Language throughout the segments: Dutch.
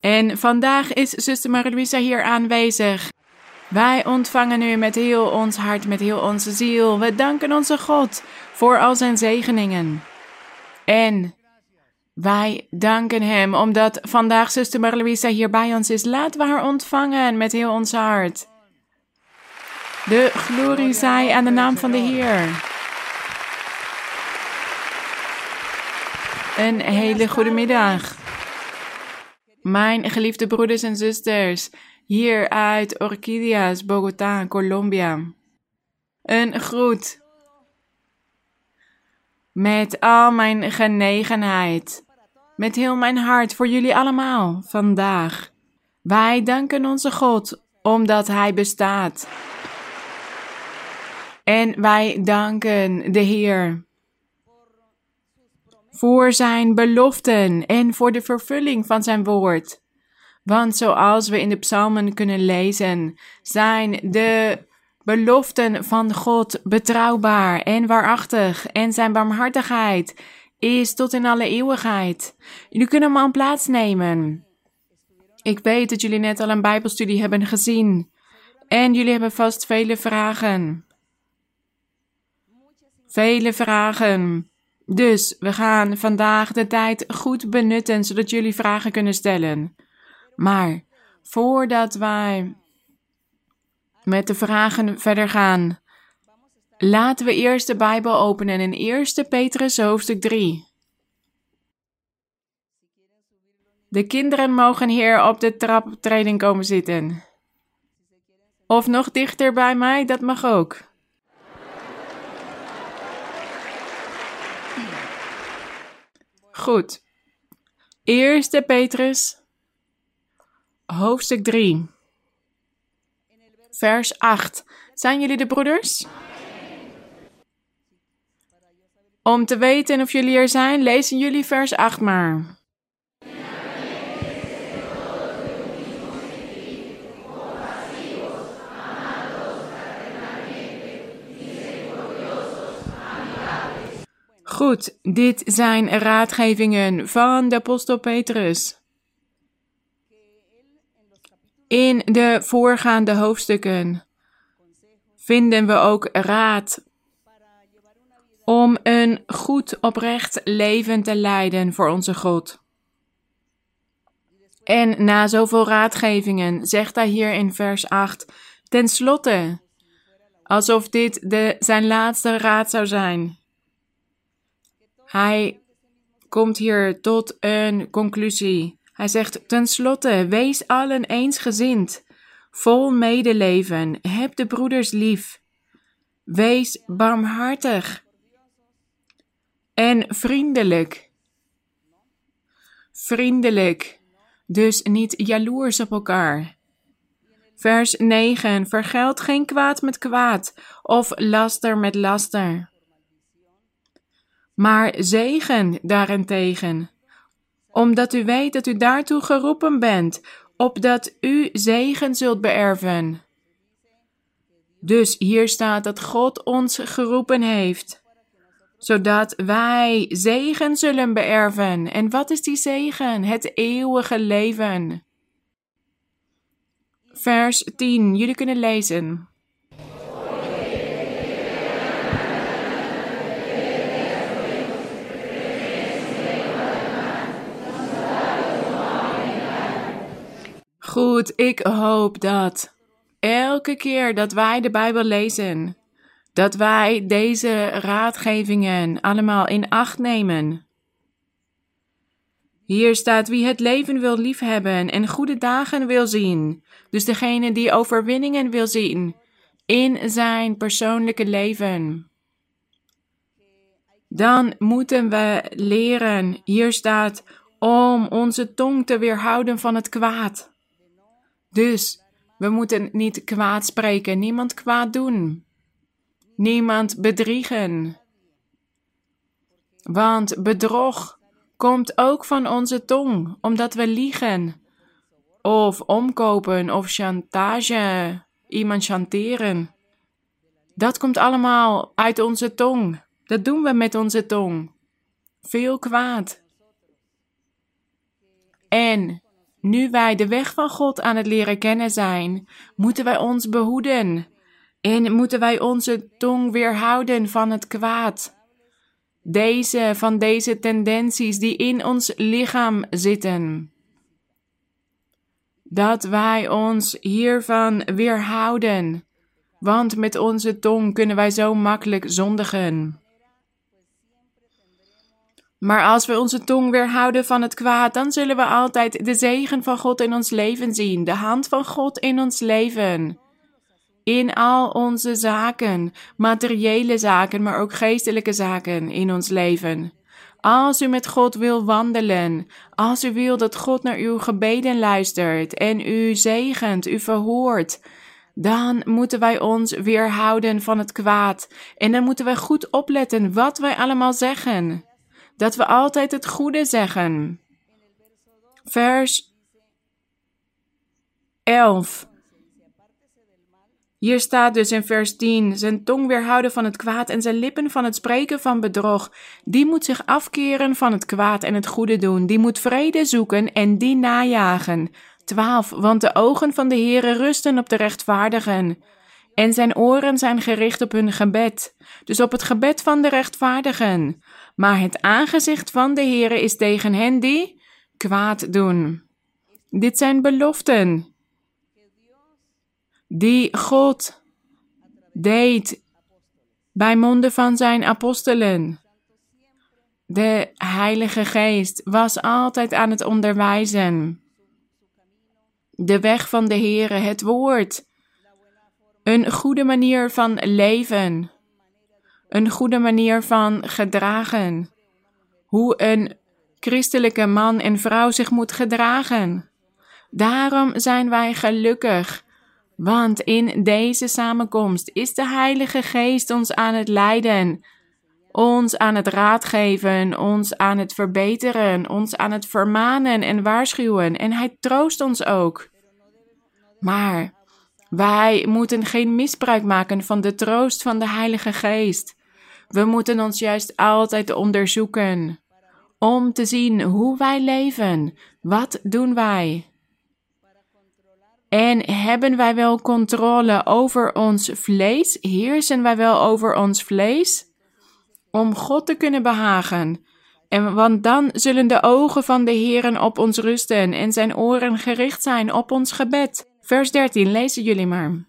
En vandaag is zuster Marie-Louisa hier aanwezig. Wij ontvangen u met heel ons hart, met heel onze ziel. We danken onze God voor al zijn zegeningen. En wij danken Hem omdat vandaag zuster Marie-Louisa hier bij ons is. Laten we haar ontvangen met heel ons hart. De glorie zij aan de naam van de Heer. Een hele goede middag. Mijn geliefde broeders en zusters, hier uit Orquídeas, Bogotá, Colombia. Een groet. Met al mijn genegenheid. Met heel mijn hart voor jullie allemaal vandaag. Wij danken onze God omdat Hij bestaat. En wij danken de Heer voor zijn beloften en voor de vervulling van zijn woord. Want zoals we in de psalmen kunnen lezen, zijn de beloften van God betrouwbaar en waarachtig en zijn barmhartigheid is tot in alle eeuwigheid. Jullie kunnen hem aan plaats nemen. Ik weet dat jullie net al een Bijbelstudie hebben gezien en jullie hebben vast vele vragen. Vele vragen. Dus we gaan vandaag de tijd goed benutten zodat jullie vragen kunnen stellen. Maar voordat wij met de vragen verder gaan, laten we eerst de Bijbel openen in 1 Petrus hoofdstuk 3. De kinderen mogen hier op de traptreding komen zitten. Of nog dichter bij mij, dat mag ook. Goed. Eerste Petrus, hoofdstuk 3, vers 8. Zijn jullie de broeders? Om te weten of jullie er zijn, lezen jullie vers 8 maar. Goed, dit zijn raadgevingen van de apostel Petrus. In de voorgaande hoofdstukken vinden we ook raad om een goed oprecht leven te leiden voor onze God. En na zoveel raadgevingen zegt hij hier in vers 8, ten slotte, alsof dit de, zijn laatste raad zou zijn. Hij komt hier tot een conclusie. Hij zegt tenslotte: wees allen eensgezind, vol medeleven, heb de broeders lief, wees barmhartig en vriendelijk. Vriendelijk, dus niet jaloers op elkaar. Vers 9: Vergeld geen kwaad met kwaad of laster met laster maar zegen daarentegen, omdat u weet dat u daartoe geroepen bent, opdat u zegen zult beërven. Dus hier staat dat God ons geroepen heeft, zodat wij zegen zullen beërven. En wat is die zegen? Het eeuwige leven. Vers 10, jullie kunnen lezen. Goed, ik hoop dat elke keer dat wij de Bijbel lezen, dat wij deze raadgevingen allemaal in acht nemen. Hier staat wie het leven wil liefhebben en goede dagen wil zien. Dus degene die overwinningen wil zien in zijn persoonlijke leven. Dan moeten we leren, hier staat, om onze tong te weerhouden van het kwaad. Dus we moeten niet kwaad spreken, niemand kwaad doen, niemand bedriegen. Want bedrog komt ook van onze tong, omdat we liegen. of omkopen of chantage, iemand chanteren. Dat komt allemaal uit onze tong. Dat doen we met onze tong. Veel kwaad. En nu wij de weg van God aan het leren kennen zijn, moeten wij ons behoeden. En moeten wij onze tong weerhouden van het kwaad. Deze, van deze tendenties die in ons lichaam zitten. Dat wij ons hiervan weerhouden. Want met onze tong kunnen wij zo makkelijk zondigen. Maar als we onze tong weerhouden van het kwaad, dan zullen we altijd de zegen van God in ons leven zien, de hand van God in ons leven. In al onze zaken, materiële zaken, maar ook geestelijke zaken in ons leven. Als u met God wil wandelen, als u wil dat God naar uw gebeden luistert en u zegent, u verhoort, dan moeten wij ons weerhouden van het kwaad. En dan moeten wij goed opletten wat wij allemaal zeggen dat we altijd het goede zeggen. Vers 11. Hier staat dus in vers 10: Zijn tong weerhouden van het kwaad en zijn lippen van het spreken van bedrog. Die moet zich afkeren van het kwaad en het goede doen. Die moet vrede zoeken en die najagen. 12. Want de ogen van de Heere rusten op de rechtvaardigen. En zijn oren zijn gericht op hun gebed. Dus op het gebed van de rechtvaardigen maar het aangezicht van de Heere is tegen hen die kwaad doen. Dit zijn beloften die God deed bij monden van zijn apostelen. De Heilige Geest was altijd aan het onderwijzen. De weg van de Heere, het woord. Een goede manier van leven een goede manier van gedragen. Hoe een christelijke man en vrouw zich moet gedragen. Daarom zijn wij gelukkig, want in deze samenkomst is de Heilige Geest ons aan het leiden, ons aan het raadgeven, ons aan het verbeteren, ons aan het vermanen en waarschuwen, en Hij troost ons ook. Maar wij moeten geen misbruik maken van de troost van de Heilige Geest. We moeten ons juist altijd onderzoeken om te zien hoe wij leven. Wat doen wij? En hebben wij wel controle over ons vlees? Heersen wij wel over ons vlees? Om God te kunnen behagen. En want dan zullen de ogen van de Heeren op ons rusten en zijn oren gericht zijn op ons gebed. Vers 13, lezen jullie maar.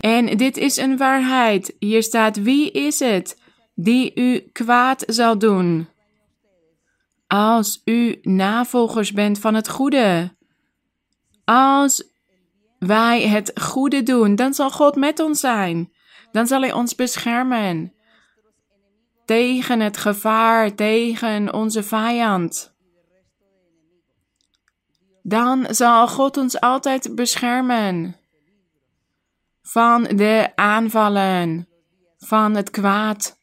En dit is een waarheid. Hier staat: Wie is het die u kwaad zal doen? Als u navolgers bent van het goede. Als wij het goede doen, dan zal God met ons zijn. Dan zal Hij ons beschermen tegen het gevaar, tegen onze vijand. Dan zal God ons altijd beschermen van de aanvallen van het kwaad.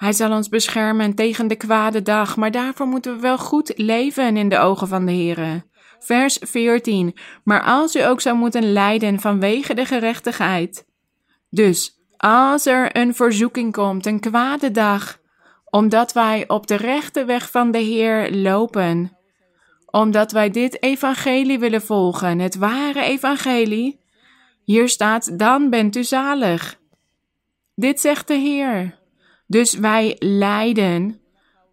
Hij zal ons beschermen tegen de kwade dag, maar daarvoor moeten we wel goed leven in de ogen van de Heere. Vers 14. Maar als u ook zou moeten lijden vanwege de gerechtigheid. Dus als er een verzoeking komt, een kwade dag, omdat wij op de rechte weg van de Heer lopen, omdat wij dit evangelie willen volgen, het ware evangelie, hier staat, dan bent u zalig. Dit zegt de Heer. Dus wij lijden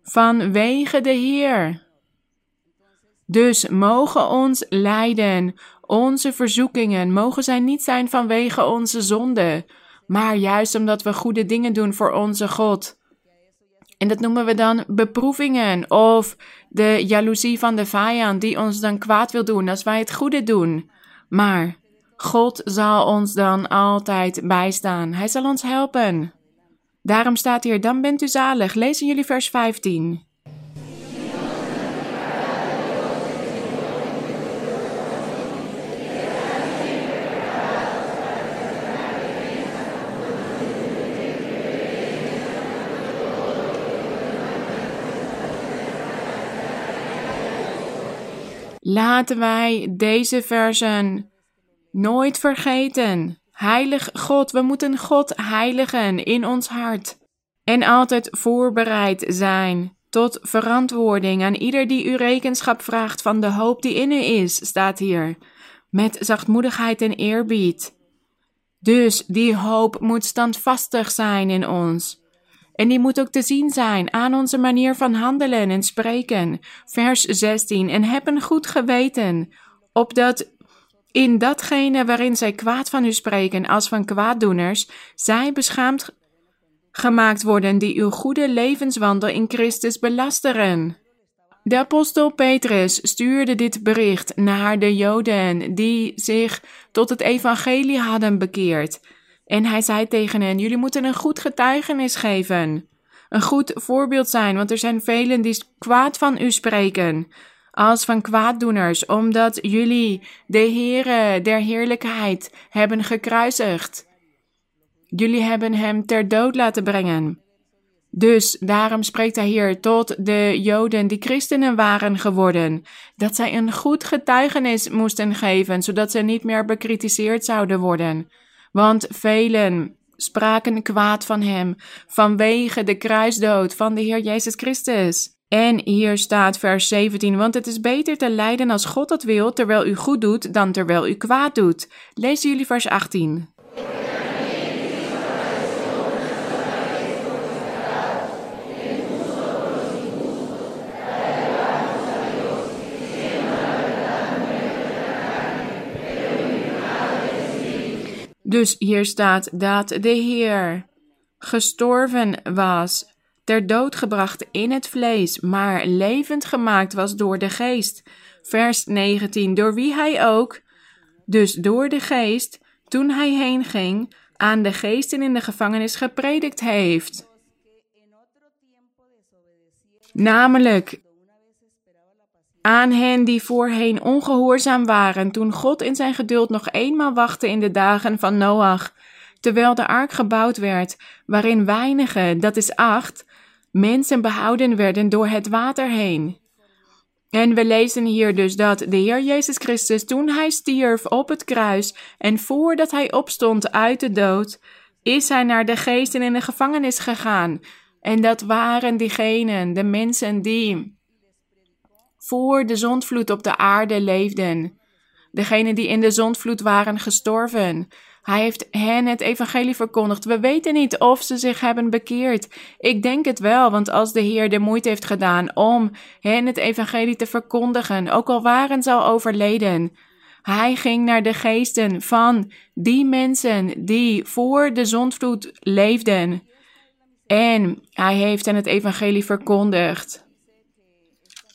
vanwege de Heer. Dus mogen ons lijden, onze verzoekingen, mogen zij niet zijn vanwege onze zonde, maar juist omdat we goede dingen doen voor onze God. En dat noemen we dan beproevingen of de jaloezie van de vijand die ons dan kwaad wil doen als wij het goede doen. Maar God zal ons dan altijd bijstaan. Hij zal ons helpen. Daarom staat hier, dan bent u zalig. Lezen jullie vers 15. Laten wij deze versen nooit vergeten. Heilig God, we moeten God heiligen in ons hart. En altijd voorbereid zijn tot verantwoording aan ieder die u rekenschap vraagt van de hoop die in u is, staat hier. Met zachtmoedigheid en eerbied. Dus die hoop moet standvastig zijn in ons. En die moet ook te zien zijn aan onze manier van handelen en spreken. Vers 16. En heb een goed geweten, opdat in datgene waarin zij kwaad van u spreken als van kwaaddoeners, zij beschaamd gemaakt worden die uw goede levenswandel in Christus belasteren. De apostel Petrus stuurde dit bericht naar de Joden die zich tot het evangelie hadden bekeerd. En hij zei tegen hen: Jullie moeten een goed getuigenis geven. Een goed voorbeeld zijn, want er zijn velen die kwaad van u spreken, als van kwaaddoeners, omdat jullie de Heere der heerlijkheid hebben gekruisigd. Jullie hebben hem ter dood laten brengen. Dus daarom spreekt hij hier tot de Joden die christenen waren geworden, dat zij een goed getuigenis moesten geven, zodat ze niet meer bekritiseerd zouden worden. Want velen spraken kwaad van hem vanwege de kruisdood van de Heer Jezus Christus. En hier staat vers 17, want het is beter te lijden als God dat wil, terwijl u goed doet, dan terwijl u kwaad doet. Lezen jullie vers 18. Dus hier staat dat de Heer gestorven was, ter dood gebracht in het vlees, maar levend gemaakt was door de geest. Vers 19, door wie hij ook, dus door de geest, toen hij heen ging, aan de geesten in de gevangenis gepredikt heeft. Namelijk aan hen die voorheen ongehoorzaam waren toen God in zijn geduld nog eenmaal wachtte in de dagen van Noach, terwijl de ark gebouwd werd, waarin weinigen, dat is acht, mensen behouden werden door het water heen. En we lezen hier dus dat de Heer Jezus Christus toen hij stierf op het kruis en voordat hij opstond uit de dood, is hij naar de geesten in de gevangenis gegaan. En dat waren diegenen, de mensen die voor de zondvloed op de aarde leefden. Degenen die in de zondvloed waren gestorven. Hij heeft hen het evangelie verkondigd. We weten niet of ze zich hebben bekeerd. Ik denk het wel, want als de Heer de moeite heeft gedaan om hen het evangelie te verkondigen, ook al waren ze al overleden, hij ging naar de geesten van die mensen die voor de zondvloed leefden. En hij heeft hen het evangelie verkondigd.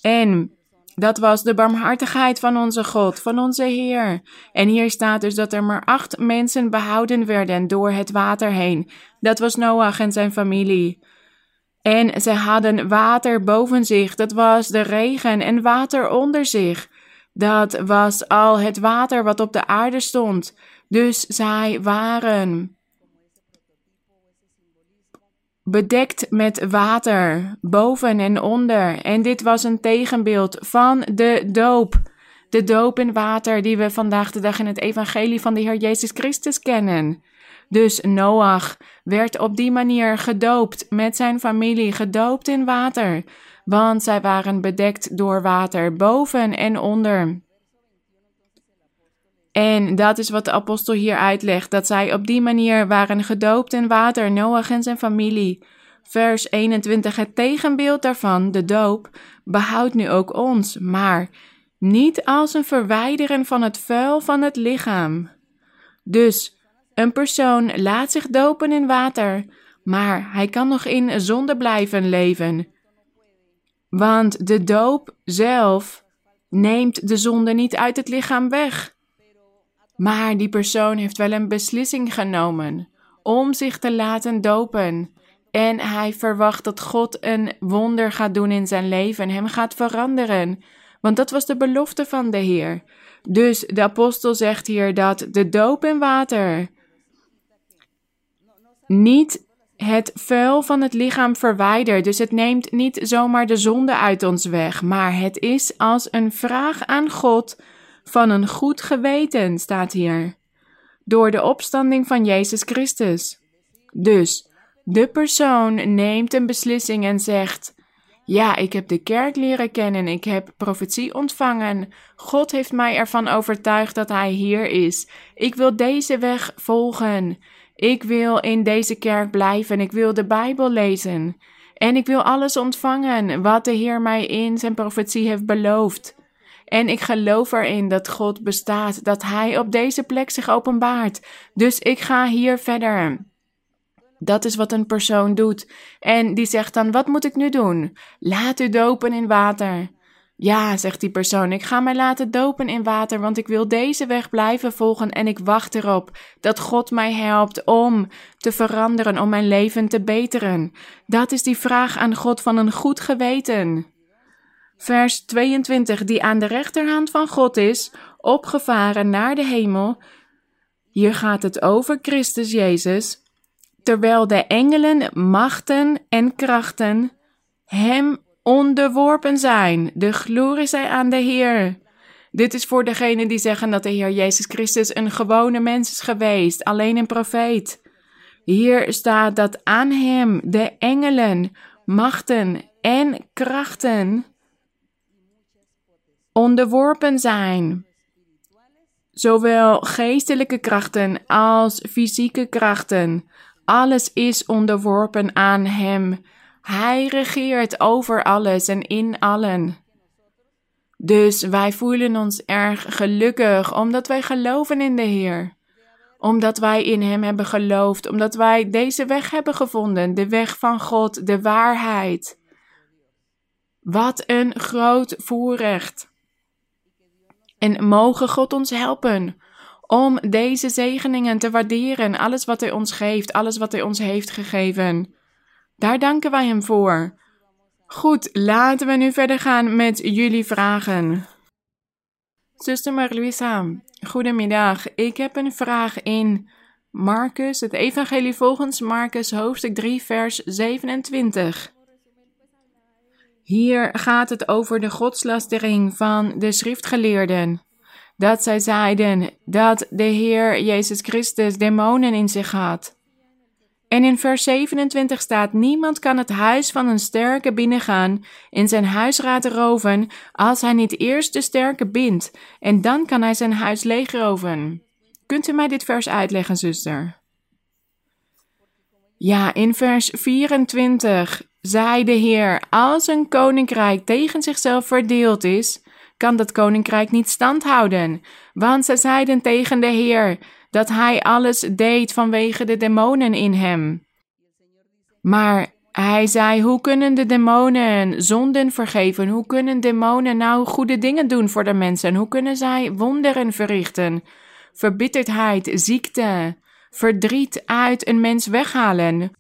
En dat was de barmhartigheid van onze God, van onze Heer. En hier staat dus dat er maar acht mensen behouden werden door het water heen. Dat was Noach en zijn familie. En ze hadden water boven zich, dat was de regen, en water onder zich. Dat was al het water wat op de aarde stond. Dus zij waren bedekt met water, boven en onder. En dit was een tegenbeeld van de doop. De doop in water die we vandaag de dag in het evangelie van de Heer Jezus Christus kennen. Dus Noach werd op die manier gedoopt met zijn familie, gedoopt in water, want zij waren bedekt door water boven en onder. En dat is wat de apostel hier uitlegt, dat zij op die manier waren gedoopt in water, Noach en zijn familie. Vers 21, het tegenbeeld daarvan, de doop, behoudt nu ook ons, maar niet als een verwijderen van het vuil van het lichaam. Dus een persoon laat zich dopen in water, maar hij kan nog in zonde blijven leven. Want de doop zelf neemt de zonde niet uit het lichaam weg. Maar die persoon heeft wel een beslissing genomen om zich te laten dopen. En hij verwacht dat God een wonder gaat doen in zijn leven, hem gaat veranderen. Want dat was de belofte van de Heer. Dus de apostel zegt hier dat de doop in water niet het vuil van het lichaam verwijdert. Dus het neemt niet zomaar de zonde uit ons weg, maar het is als een vraag aan God van een goed geweten, staat hier. Door de opstanding van Jezus Christus. Dus de persoon neemt een beslissing en zegt: Ja, ik heb de kerk leren kennen, ik heb profetie ontvangen. God heeft mij ervan overtuigd dat Hij hier is. Ik wil deze weg volgen. Ik wil in deze kerk blijven. Ik wil de Bijbel lezen. En ik wil alles ontvangen wat de Heer mij in zijn profetie heeft beloofd. En ik geloof erin dat God bestaat, dat Hij op deze plek zich openbaart. Dus ik ga hier verder. Dat is wat een persoon doet. En die zegt dan: Wat moet ik nu doen? Laat u dopen in water. Ja, zegt die persoon, ik ga mij laten dopen in water, want ik wil deze weg blijven volgen en ik wacht erop dat God mij helpt om te veranderen, om mijn leven te beteren. Dat is die vraag aan God van een goed geweten. Vers 22, die aan de rechterhand van God is, opgevaren naar de hemel. Hier gaat het over Christus Jezus, terwijl de engelen, machten en krachten hem onderworpen zijn. De glorie zij aan de Heer. Dit is voor degenen die zeggen dat de Heer Jezus Christus een gewone mens is geweest, alleen een profeet. Hier staat dat aan hem de engelen, machten en krachten onderworpen zijn. Zowel geestelijke krachten als fysieke krachten. Alles is onderworpen aan hem. Hij regeert over alles en in allen. Dus wij voelen ons erg gelukkig omdat wij geloven in de Heer. Omdat wij in Hem hebben geloofd, omdat wij deze weg hebben gevonden, de weg van God, de waarheid. Wat een groot voorrecht. En mogen God ons helpen om deze zegeningen te waarderen, alles wat Hij ons geeft, alles wat Hij ons heeft gegeven. Daar danken wij Hem voor. Goed, laten we nu verder gaan met jullie vragen. Zuster Marluisa, goedemiddag. Ik heb een vraag in Marcus, het Evangelie volgens Marcus, hoofdstuk 3, vers 27. Hier gaat het over de godslastering van de schriftgeleerden. Dat zij zeiden dat de Heer Jezus Christus demonen in zich had. En in vers 27 staat: Niemand kan het huis van een sterke binnengaan en zijn huisraad roven, als hij niet eerst de sterke bindt, en dan kan hij zijn huis leegroven. Kunt u mij dit vers uitleggen, zuster? Ja, in vers 24 zei de Heer: Als een koninkrijk tegen zichzelf verdeeld is, kan dat koninkrijk niet standhouden. Want ze zeiden tegen de Heer: dat hij alles deed vanwege de demonen in hem. Maar hij zei: Hoe kunnen de demonen zonden vergeven? Hoe kunnen demonen nou goede dingen doen voor de mensen? Hoe kunnen zij wonderen verrichten? Verbitterdheid, ziekte, verdriet uit een mens weghalen.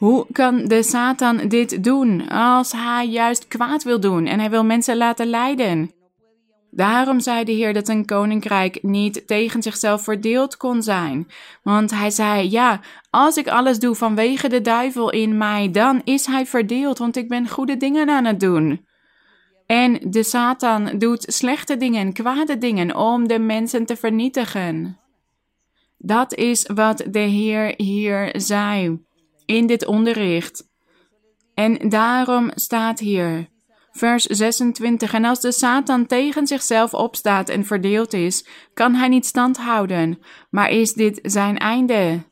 Hoe kan de Satan dit doen als hij juist kwaad wil doen en hij wil mensen laten lijden? Daarom zei de Heer dat een koninkrijk niet tegen zichzelf verdeeld kon zijn. Want hij zei: Ja, als ik alles doe vanwege de duivel in mij, dan is hij verdeeld, want ik ben goede dingen aan het doen. En de Satan doet slechte dingen, kwade dingen om de mensen te vernietigen. Dat is wat de Heer hier zei in dit onderricht. En daarom staat hier: Vers 26. En als de Satan tegen zichzelf opstaat en verdeeld is, kan hij niet stand houden. Maar is dit zijn einde?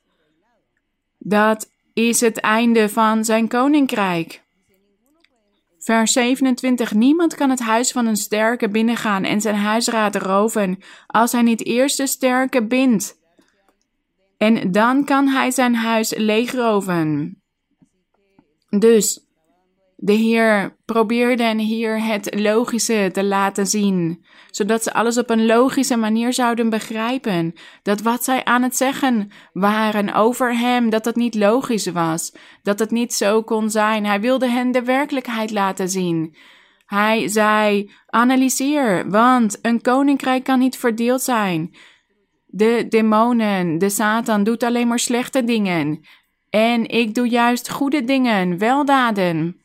Dat is het einde van zijn koninkrijk. Vers 27. Niemand kan het huis van een sterke binnengaan en zijn huisraad roven, als hij niet eerst de sterke bindt. En dan kan hij zijn huis leegroven. Dus de Heer probeerde hier het logische te laten zien, zodat ze alles op een logische manier zouden begrijpen. Dat wat zij aan het zeggen waren over Hem, dat het niet logisch was, dat het niet zo kon zijn. Hij wilde hen de werkelijkheid laten zien. Hij zei: Analyseer, want een koninkrijk kan niet verdeeld zijn. De demonen, de Satan doet alleen maar slechte dingen. En ik doe juist goede dingen, weldaden.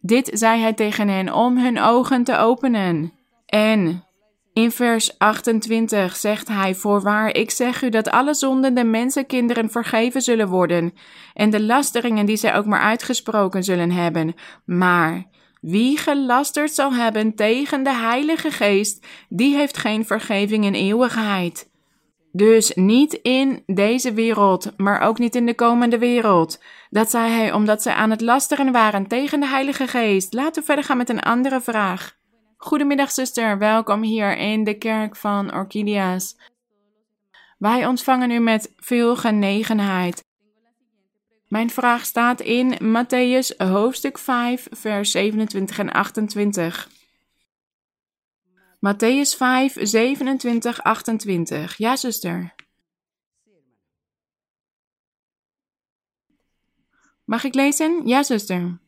Dit zei hij tegen hen om hun ogen te openen. En in vers 28 zegt hij: Voorwaar, ik zeg u dat alle zonden de mensenkinderen vergeven zullen worden, en de lasteringen die zij ook maar uitgesproken zullen hebben. Maar wie gelasterd zal hebben tegen de Heilige Geest, die heeft geen vergeving in eeuwigheid. Dus niet in deze wereld, maar ook niet in de komende wereld. Dat zei hij omdat zij aan het lasteren waren tegen de Heilige Geest. Laten we verder gaan met een andere vraag. Goedemiddag, zuster. Welkom hier in de kerk van Orchidea's. Wij ontvangen u met veel genegenheid. Mijn vraag staat in Matthäus hoofdstuk 5, vers 27 en 28. Matthäus 5, 27, 28. Ja, zuster. Mag ik lezen? Ja, zuster.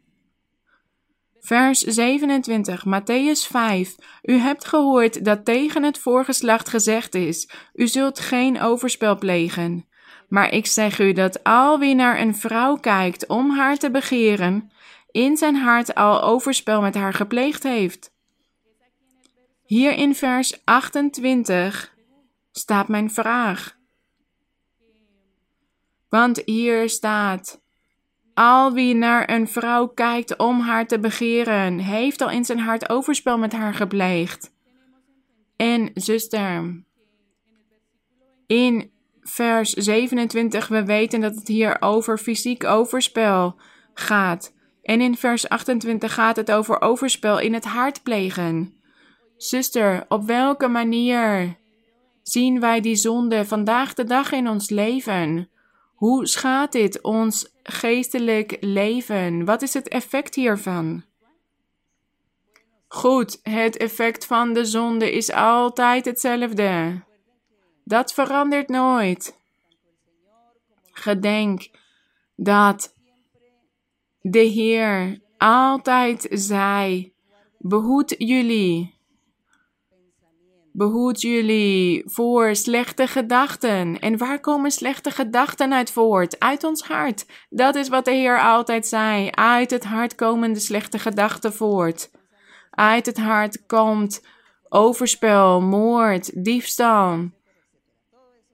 Vers 27, Matthäus 5. U hebt gehoord dat tegen het voorgeslacht gezegd is: U zult geen overspel plegen. Maar ik zeg u dat al wie naar een vrouw kijkt om haar te begeren, in zijn hart al overspel met haar gepleegd heeft. Hier in vers 28 staat mijn vraag. Want hier staat: Al wie naar een vrouw kijkt om haar te begeren, heeft al in zijn hart overspel met haar gepleegd. En zuster, in vers 27, we weten dat het hier over fysiek overspel gaat. En in vers 28 gaat het over overspel in het hart plegen. Zuster, op welke manier zien wij die zonde vandaag de dag in ons leven? Hoe schaadt dit ons geestelijk leven? Wat is het effect hiervan? Goed, het effect van de zonde is altijd hetzelfde. Dat verandert nooit. Gedenk dat de Heer altijd zei: behoed jullie. Behoed jullie voor slechte gedachten. En waar komen slechte gedachten uit voort? Uit ons hart. Dat is wat de Heer altijd zei. Uit het hart komen de slechte gedachten voort. Uit het hart komt overspel, moord, diefstal,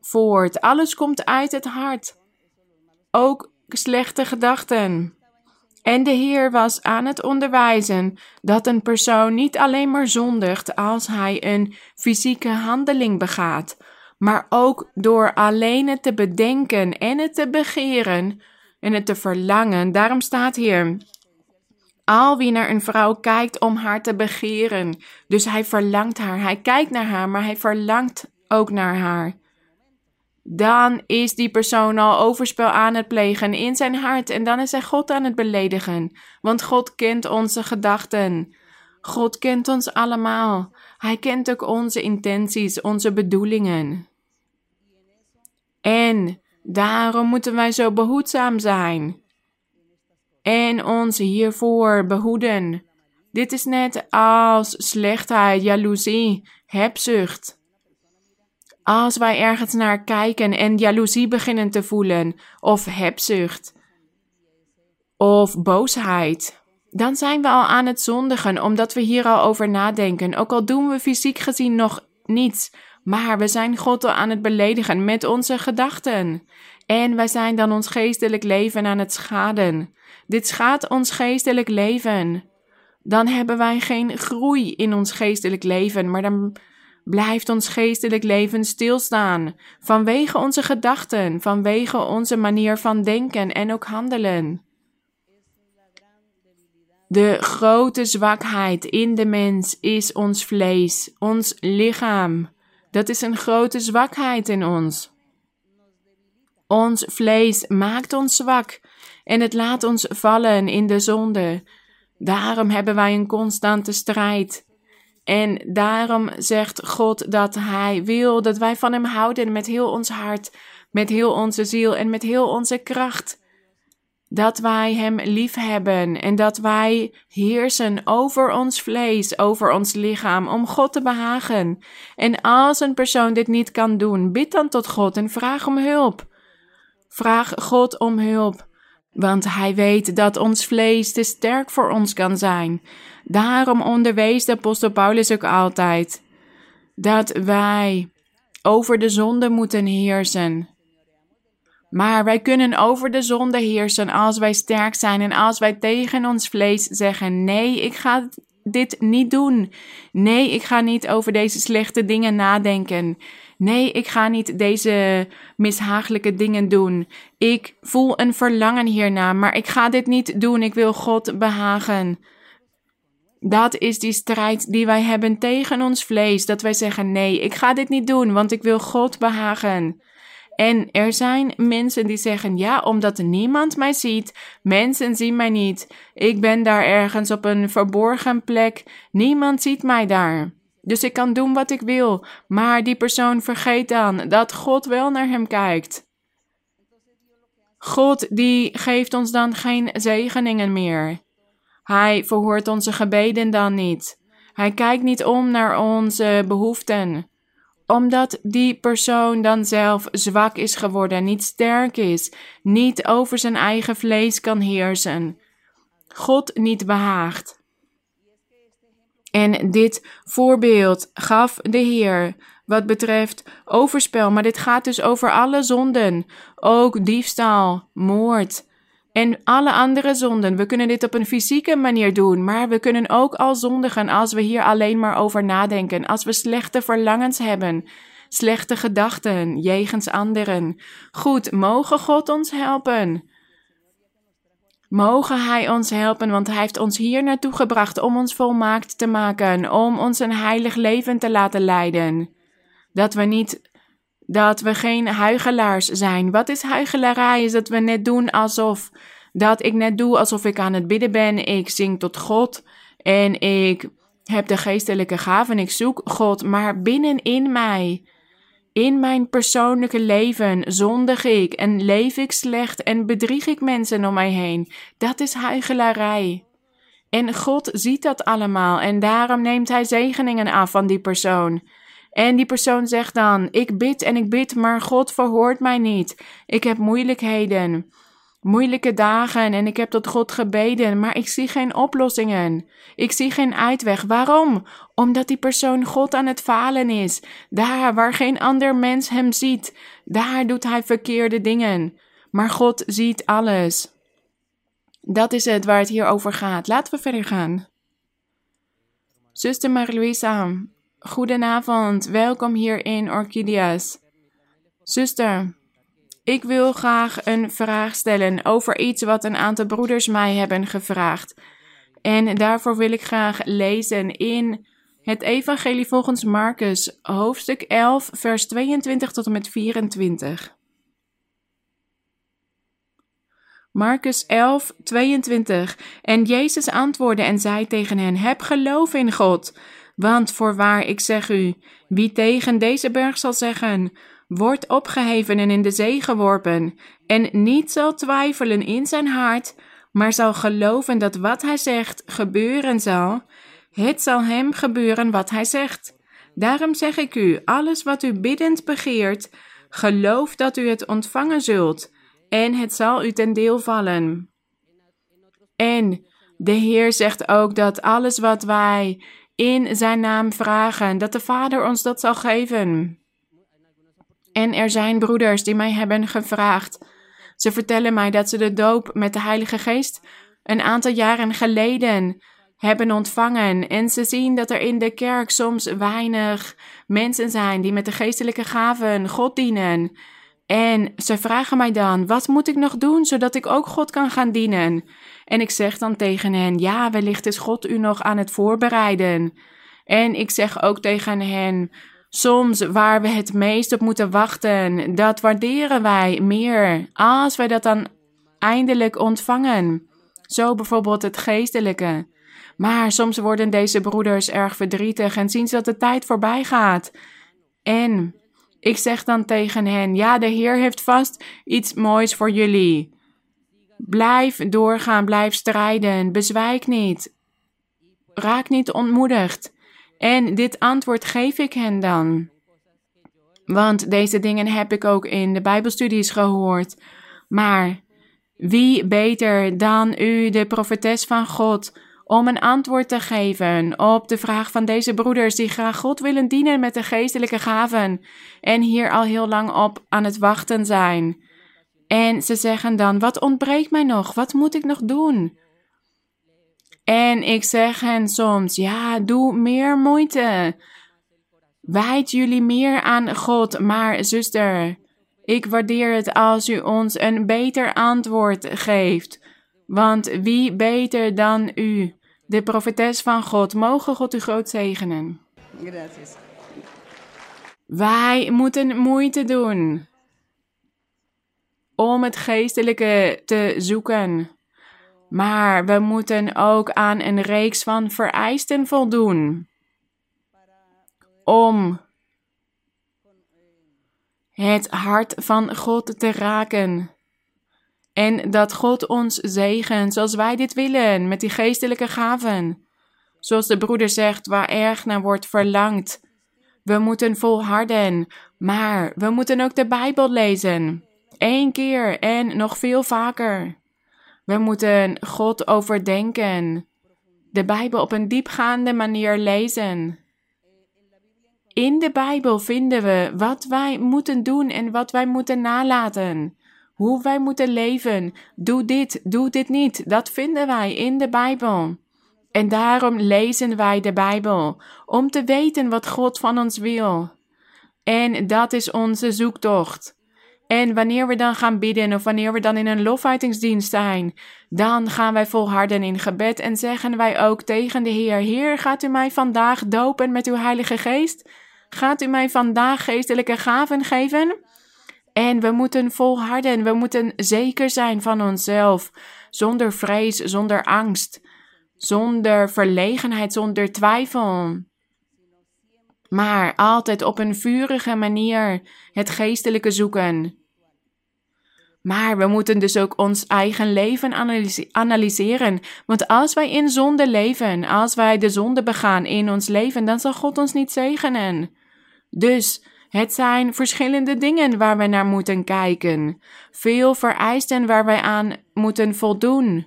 voort. Alles komt uit het hart. Ook slechte gedachten. En de Heer was aan het onderwijzen dat een persoon niet alleen maar zondigt als hij een fysieke handeling begaat, maar ook door alleen het te bedenken en het te begeren en het te verlangen. Daarom staat hier: al wie naar een vrouw kijkt om haar te begeren. Dus hij verlangt haar. Hij kijkt naar haar, maar hij verlangt ook naar haar dan is die persoon al overspel aan het plegen in zijn hart en dan is hij God aan het beledigen. Want God kent onze gedachten. God kent ons allemaal. Hij kent ook onze intenties, onze bedoelingen. En daarom moeten wij zo behoedzaam zijn. En ons hiervoor behoeden. Dit is net als slechtheid, jaloezie, hebzucht. Als wij ergens naar kijken en jaloezie beginnen te voelen, of hebzucht, of boosheid, dan zijn we al aan het zondigen, omdat we hier al over nadenken. Ook al doen we fysiek gezien nog niets, maar we zijn God al aan het beledigen met onze gedachten. En wij zijn dan ons geestelijk leven aan het schaden. Dit schaadt ons geestelijk leven. Dan hebben wij geen groei in ons geestelijk leven, maar dan blijft ons geestelijk leven stilstaan, vanwege onze gedachten, vanwege onze manier van denken en ook handelen. De grote zwakheid in de mens is ons vlees, ons lichaam. Dat is een grote zwakheid in ons. Ons vlees maakt ons zwak en het laat ons vallen in de zonde. Daarom hebben wij een constante strijd en daarom zegt God dat Hij wil dat wij van Hem houden met heel ons hart, met heel onze ziel en met heel onze kracht. Dat wij Hem lief hebben en dat wij heersen over ons vlees, over ons lichaam, om God te behagen. En als een persoon dit niet kan doen, bid dan tot God en vraag om hulp. Vraag God om hulp. Want hij weet dat ons vlees te sterk voor ons kan zijn. Daarom onderwees de apostel Paulus ook altijd dat wij over de zonde moeten heersen. Maar wij kunnen over de zonde heersen als wij sterk zijn en als wij tegen ons vlees zeggen: Nee, ik ga dit niet doen. Nee, ik ga niet over deze slechte dingen nadenken. Nee, ik ga niet deze mishagelijke dingen doen. Ik voel een verlangen hierna, maar ik ga dit niet doen. Ik wil God behagen. Dat is die strijd die wij hebben tegen ons vlees. Dat wij zeggen: nee, ik ga dit niet doen, want ik wil God behagen. En er zijn mensen die zeggen: ja, omdat niemand mij ziet, mensen zien mij niet. Ik ben daar ergens op een verborgen plek, niemand ziet mij daar. Dus ik kan doen wat ik wil, maar die persoon vergeet dan dat God wel naar hem kijkt. God die geeft ons dan geen zegeningen meer. Hij verhoort onze gebeden dan niet. Hij kijkt niet om naar onze behoeften omdat die persoon dan zelf zwak is geworden, niet sterk is, niet over zijn eigen vlees kan heersen, God niet behaagt. En dit voorbeeld gaf de Heer wat betreft overspel, maar dit gaat dus over alle zonden, ook diefstal, moord, en alle andere zonden. We kunnen dit op een fysieke manier doen, maar we kunnen ook al zondigen als we hier alleen maar over nadenken. Als we slechte verlangens hebben, slechte gedachten jegens anderen. Goed, mogen God ons helpen. Mogen Hij ons helpen, want Hij heeft ons hier naartoe gebracht om ons volmaakt te maken, om ons een heilig leven te laten leiden. Dat we niet dat we geen huigelaars zijn. Wat is huigelarij? Is dat we net doen alsof dat ik net doe alsof ik aan het bidden ben. Ik zing tot God en ik heb de geestelijke gaven. Ik zoek God, maar binnenin mij, in mijn persoonlijke leven, zondig ik en leef ik slecht en bedrieg ik mensen om mij heen. Dat is huigelarij. En God ziet dat allemaal en daarom neemt Hij zegeningen af van die persoon. En die persoon zegt dan: Ik bid en ik bid, maar God verhoort mij niet. Ik heb moeilijkheden, moeilijke dagen en ik heb tot God gebeden, maar ik zie geen oplossingen. Ik zie geen uitweg. Waarom? Omdat die persoon God aan het falen is. Daar waar geen ander mens hem ziet, daar doet hij verkeerde dingen. Maar God ziet alles. Dat is het waar het hier over gaat. Laten we verder gaan. Zuster Marie-Louisa, Goedenavond, welkom hier in Orchideas. Zuster, ik wil graag een vraag stellen over iets wat een aantal broeders mij hebben gevraagd. En daarvoor wil ik graag lezen in het Evangelie volgens Marcus, hoofdstuk 11, vers 22 tot en met 24. Marcus 11, 22. En Jezus antwoordde en zei tegen hen: Heb geloof in God. Want voorwaar, ik zeg u, wie tegen deze berg zal zeggen, wordt opgeheven en in de zee geworpen, en niet zal twijfelen in zijn hart, maar zal geloven dat wat hij zegt gebeuren zal, het zal hem gebeuren wat hij zegt. Daarom zeg ik u, alles wat u biddend begeert, geloof dat u het ontvangen zult, en het zal u ten deel vallen. En de Heer zegt ook dat alles wat wij in zijn naam vragen, dat de Vader ons dat zal geven. En er zijn broeders die mij hebben gevraagd. Ze vertellen mij dat ze de doop met de Heilige Geest een aantal jaren geleden hebben ontvangen. En ze zien dat er in de kerk soms weinig mensen zijn die met de geestelijke gaven God dienen. En ze vragen mij dan: wat moet ik nog doen zodat ik ook God kan gaan dienen? En ik zeg dan tegen hen: ja, wellicht is God u nog aan het voorbereiden. En ik zeg ook tegen hen: soms waar we het meest op moeten wachten, dat waarderen wij meer als wij dat dan eindelijk ontvangen. Zo bijvoorbeeld het geestelijke. Maar soms worden deze broeders erg verdrietig en zien ze dat de tijd voorbij gaat. En ik zeg dan tegen hen: Ja, de Heer heeft vast iets moois voor jullie. Blijf doorgaan, blijf strijden, bezwijk niet. Raak niet ontmoedigd. En dit antwoord geef ik hen dan. Want deze dingen heb ik ook in de Bijbelstudies gehoord. Maar Wie beter dan u, de profetes van God, om een antwoord te geven op de vraag van deze broeders die graag God willen dienen met de geestelijke gaven en hier al heel lang op aan het wachten zijn. En ze zeggen dan: Wat ontbreekt mij nog? Wat moet ik nog doen? En ik zeg hen soms: Ja, doe meer moeite. Wijd jullie meer aan God, maar zuster, ik waardeer het als u ons een beter antwoord geeft. Want wie beter dan u, de profetes van God, mogen God u groot zegenen. Gracias. Wij moeten moeite doen om het geestelijke te zoeken. Maar we moeten ook aan een reeks van vereisten voldoen om het hart van God te raken. En dat God ons zegent zoals wij dit willen, met die geestelijke gaven. Zoals de broeder zegt, waar erg naar wordt verlangd. We moeten volharden, maar we moeten ook de Bijbel lezen. Eén keer en nog veel vaker. We moeten God overdenken. De Bijbel op een diepgaande manier lezen. In de Bijbel vinden we wat wij moeten doen en wat wij moeten nalaten. Hoe wij moeten leven. Doe dit, doe dit niet. Dat vinden wij in de Bijbel. En daarom lezen wij de Bijbel, om te weten wat God van ons wil. En dat is onze zoektocht. En wanneer we dan gaan bidden of wanneer we dan in een lofuitingsdienst zijn, dan gaan wij volharden in gebed en zeggen wij ook tegen de Heer: Heer, gaat u mij vandaag dopen met uw Heilige Geest? Gaat u mij vandaag geestelijke gaven geven? En we moeten volharden, we moeten zeker zijn van onszelf, zonder vrees, zonder angst, zonder verlegenheid, zonder twijfel. Maar altijd op een vurige manier het geestelijke zoeken. Maar we moeten dus ook ons eigen leven analyseren. Want als wij in zonde leven, als wij de zonde begaan in ons leven, dan zal God ons niet zegenen. Dus het zijn verschillende dingen waar we naar moeten kijken, veel vereisten waar wij aan moeten voldoen,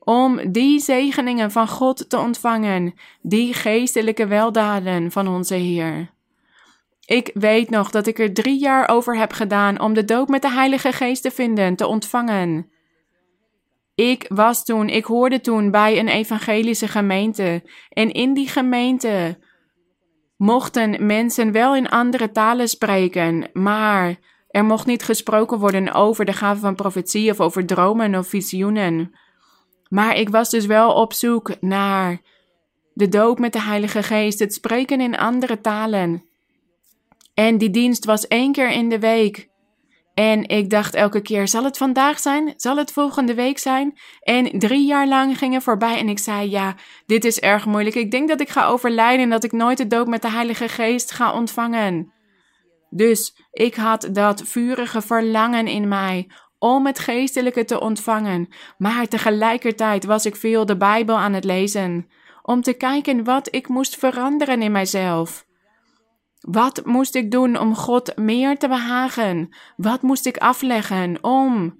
om die zegeningen van God te ontvangen, die geestelijke weldaden van onze Heer. Ik weet nog dat ik er drie jaar over heb gedaan om de doop met de Heilige Geest te vinden, te ontvangen. Ik was toen, ik hoorde toen bij een evangelische gemeente. En in die gemeente mochten mensen wel in andere talen spreken, maar er mocht niet gesproken worden over de gave van profetie of over dromen of visioenen. Maar ik was dus wel op zoek naar de doop met de Heilige Geest, het spreken in andere talen. En die dienst was één keer in de week. En ik dacht elke keer: zal het vandaag zijn? Zal het volgende week zijn? En drie jaar lang gingen voorbij en ik zei: ja, dit is erg moeilijk. Ik denk dat ik ga overlijden en dat ik nooit de doop met de Heilige Geest ga ontvangen. Dus ik had dat vurige verlangen in mij om het geestelijke te ontvangen, maar tegelijkertijd was ik veel de Bijbel aan het lezen, om te kijken wat ik moest veranderen in mijzelf. Wat moest ik doen om God meer te behagen? Wat moest ik afleggen om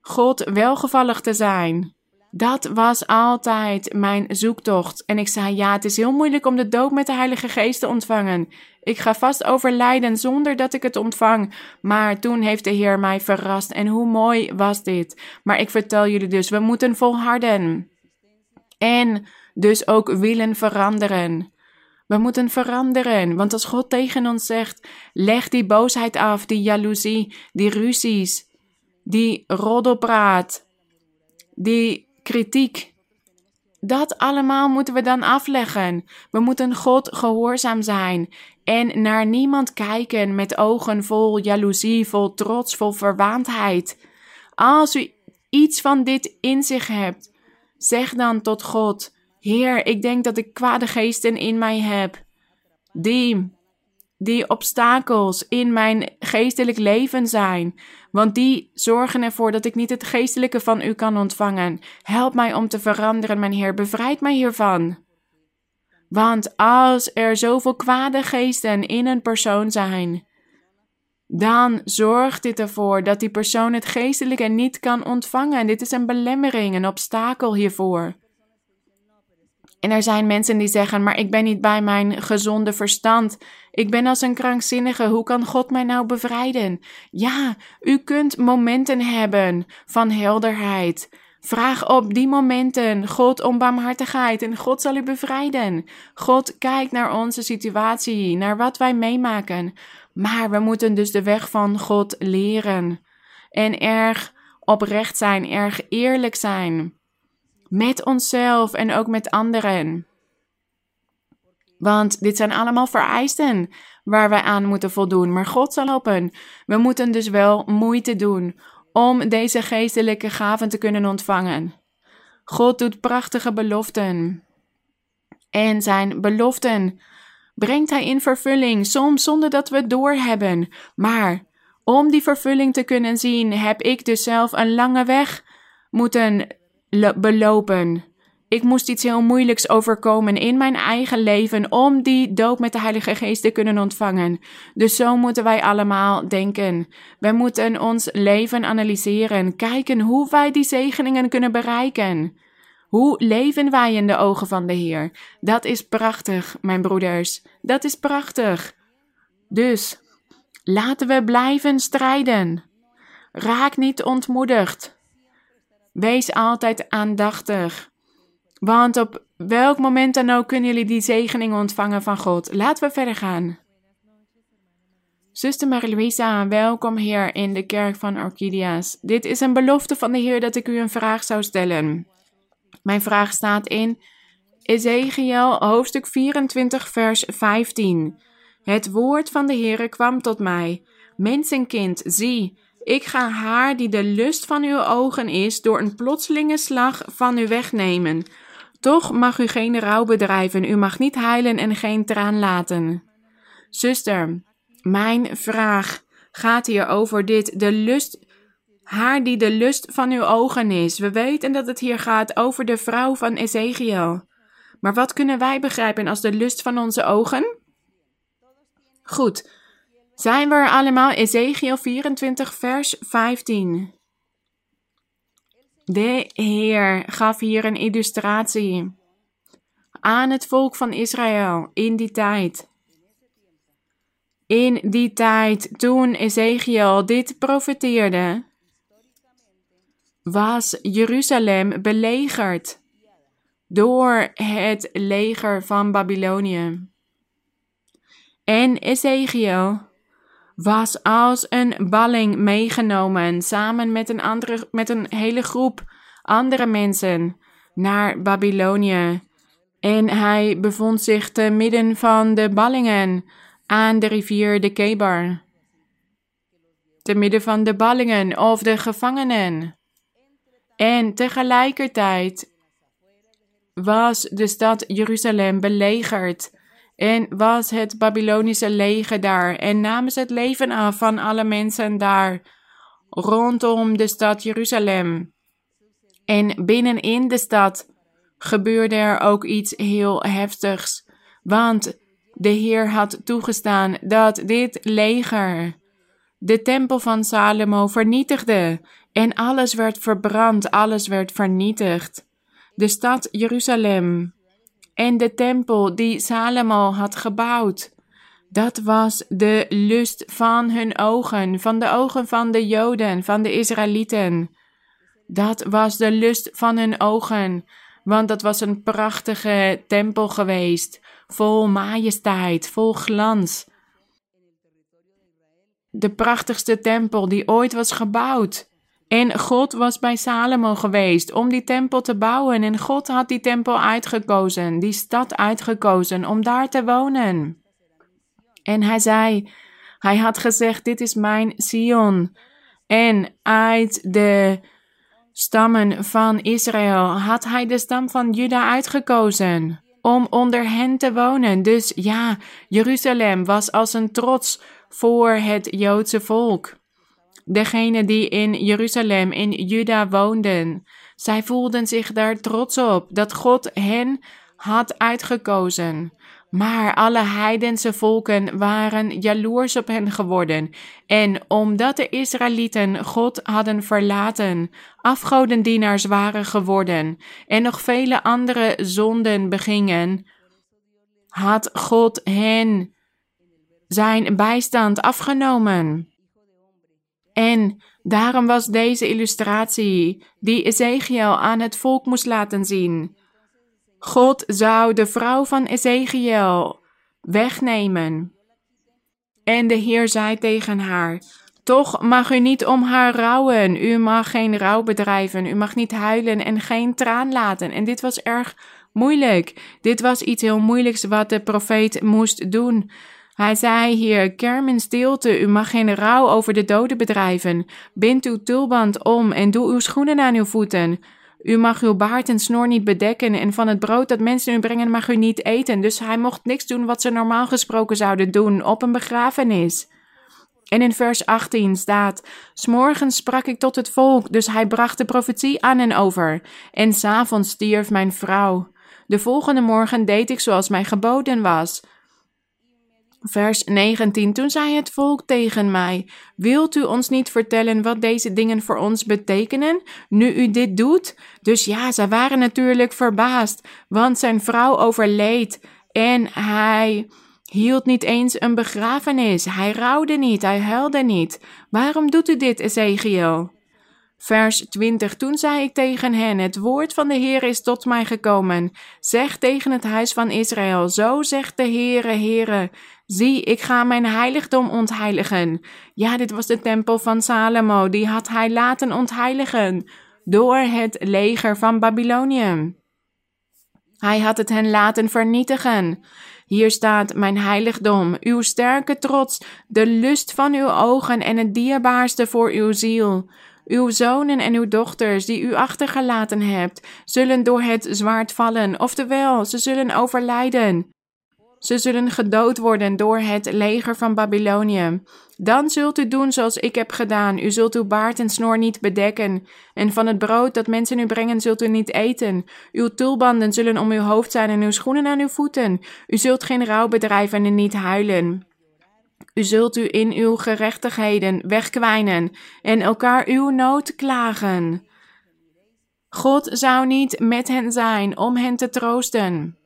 God welgevallig te zijn? Dat was altijd mijn zoektocht. En ik zei: Ja, het is heel moeilijk om de dood met de Heilige Geest te ontvangen. Ik ga vast overlijden zonder dat ik het ontvang. Maar toen heeft de Heer mij verrast. En hoe mooi was dit? Maar ik vertel jullie dus: we moeten volharden. En dus ook willen veranderen. We moeten veranderen, want als God tegen ons zegt: leg die boosheid af, die jaloezie, die ruzies, die roddelpraat, die kritiek. Dat allemaal moeten we dan afleggen. We moeten God gehoorzaam zijn en naar niemand kijken met ogen vol jaloezie, vol trots, vol verwaandheid. Als u iets van dit in zich hebt, zeg dan tot God: Heer, ik denk dat ik kwade geesten in mij heb, die, die obstakels in mijn geestelijk leven zijn, want die zorgen ervoor dat ik niet het geestelijke van u kan ontvangen. Help mij om te veranderen, mijn Heer, bevrijd mij hiervan. Want als er zoveel kwade geesten in een persoon zijn, dan zorgt dit ervoor dat die persoon het geestelijke niet kan ontvangen. En dit is een belemmering, een obstakel hiervoor. En er zijn mensen die zeggen: Maar ik ben niet bij mijn gezonde verstand. Ik ben als een krankzinnige. Hoe kan God mij nou bevrijden? Ja, u kunt momenten hebben van helderheid. Vraag op die momenten God om barmhartigheid en God zal u bevrijden. God kijkt naar onze situatie, naar wat wij meemaken. Maar we moeten dus de weg van God leren. En erg oprecht zijn, erg eerlijk zijn. Met onszelf en ook met anderen. Want dit zijn allemaal vereisten waar wij aan moeten voldoen. Maar God zal helpen. We moeten dus wel moeite doen om deze geestelijke gaven te kunnen ontvangen. God doet prachtige beloften. En zijn beloften brengt hij in vervulling, soms zonder dat we het doorhebben. Maar om die vervulling te kunnen zien, heb ik dus zelf een lange weg moeten belopen. Ik moest iets heel moeilijks overkomen in mijn eigen leven om die doop met de Heilige Geest te kunnen ontvangen. Dus zo moeten wij allemaal denken. We moeten ons leven analyseren, kijken hoe wij die zegeningen kunnen bereiken. Hoe leven wij in de ogen van de Heer? Dat is prachtig, mijn broeders. Dat is prachtig. Dus laten we blijven strijden. Raak niet ontmoedigd. Wees altijd aandachtig. Want op welk moment dan ook kunnen jullie die zegening ontvangen van God. Laten we verder gaan. Zuster Marie-Louisa, welkom hier in de kerk van Orchidea's. Dit is een belofte van de Heer dat ik u een vraag zou stellen. Mijn vraag staat in Ezekiel hoofdstuk 24 vers 15. Het woord van de Heere kwam tot mij. Mensenkind, zie, ik ga haar die de lust van uw ogen is, door een plotselinge slag van u wegnemen. Toch mag u geen rouw bedrijven, u mag niet huilen en geen traan laten. Zuster, mijn vraag gaat hier over dit, de lust, haar die de lust van uw ogen is. We weten dat het hier gaat over de vrouw van Ezekiel. Maar wat kunnen wij begrijpen als de lust van onze ogen? Goed, zijn we allemaal? Ezekiel 24, vers 15. De Heer gaf hier een illustratie aan het volk van Israël in die tijd. In die tijd, toen Ezekiel dit profeteerde, was Jeruzalem belegerd door het leger van Babylonië. En Ezekiel was als een balling meegenomen samen met een, andere, met een hele groep andere mensen naar Babylonië. En hij bevond zich te midden van de ballingen aan de rivier de Kebar. Te midden van de ballingen of de gevangenen. En tegelijkertijd was de stad Jeruzalem belegerd en was het Babylonische leger daar en namen ze het leven af van alle mensen daar rondom de stad Jeruzalem. En binnenin de stad gebeurde er ook iets heel heftigs, want de Heer had toegestaan dat dit leger de tempel van Salomo vernietigde en alles werd verbrand, alles werd vernietigd. De stad Jeruzalem en de tempel die Salomo had gebouwd. Dat was de lust van hun ogen, van de ogen van de Joden, van de Israëlieten. Dat was de lust van hun ogen, want dat was een prachtige tempel geweest, vol majesteit, vol glans. De prachtigste tempel die ooit was gebouwd. En God was bij Salomo geweest om die tempel te bouwen. En God had die tempel uitgekozen, die stad uitgekozen om daar te wonen. En hij zei, hij had gezegd, dit is mijn Sion. En uit de stammen van Israël had hij de stam van Juda uitgekozen om onder hen te wonen. Dus ja, Jeruzalem was als een trots voor het Joodse volk degenen die in Jeruzalem, in Juda woonden. Zij voelden zich daar trots op dat God hen had uitgekozen. Maar alle heidense volken waren jaloers op hen geworden. En omdat de Israëlieten God hadden verlaten, afgodendienaars waren geworden en nog vele andere zonden begingen, had God hen zijn bijstand afgenomen. En daarom was deze illustratie die Ezekiel aan het volk moest laten zien. God zou de vrouw van Ezekiel wegnemen. En de Heer zei tegen haar: Toch mag u niet om haar rouwen. U mag geen rouw bedrijven. U mag niet huilen en geen traan laten. En dit was erg moeilijk. Dit was iets heel moeilijks wat de profeet moest doen. Hij zei hier, kerm in stilte, u mag geen rouw over de doden bedrijven. Bind uw tulband om en doe uw schoenen aan uw voeten. U mag uw baard en snor niet bedekken en van het brood dat mensen u brengen mag u niet eten. Dus hij mocht niks doen wat ze normaal gesproken zouden doen op een begrafenis. En in vers 18 staat: S'morgens sprak ik tot het volk, dus hij bracht de profetie aan en over. En s'avonds stierf mijn vrouw. De volgende morgen deed ik zoals mij geboden was. Vers 19. Toen zei het volk tegen mij: Wilt u ons niet vertellen wat deze dingen voor ons betekenen, nu u dit doet? Dus ja, zij waren natuurlijk verbaasd, want zijn vrouw overleed en hij hield niet eens een begrafenis. Hij rouwde niet, hij huilde niet. Waarom doet u dit, Ezekiel? Vers 20. Toen zei ik tegen hen: Het woord van de Heer is tot mij gekomen. Zeg tegen het huis van Israël: Zo zegt de Heere, Heere. Zie, ik ga mijn heiligdom ontheiligen. Ja, dit was de tempel van Salomo. Die had hij laten ontheiligen door het leger van Babylonië. Hij had het hen laten vernietigen. Hier staat mijn heiligdom, uw sterke trots, de lust van uw ogen en het dierbaarste voor uw ziel. Uw zonen en uw dochters, die u achtergelaten hebt, zullen door het zwaard vallen, oftewel, ze zullen overlijden. Ze zullen gedood worden door het leger van Babylonië. Dan zult u doen zoals ik heb gedaan. U zult uw baard en snor niet bedekken. En van het brood dat mensen u brengen zult u niet eten. Uw tulbanden zullen om uw hoofd zijn en uw schoenen aan uw voeten. U zult geen rouw bedrijven en niet huilen. U zult u in uw gerechtigheden wegkwijnen en elkaar uw nood klagen. God zou niet met hen zijn om hen te troosten.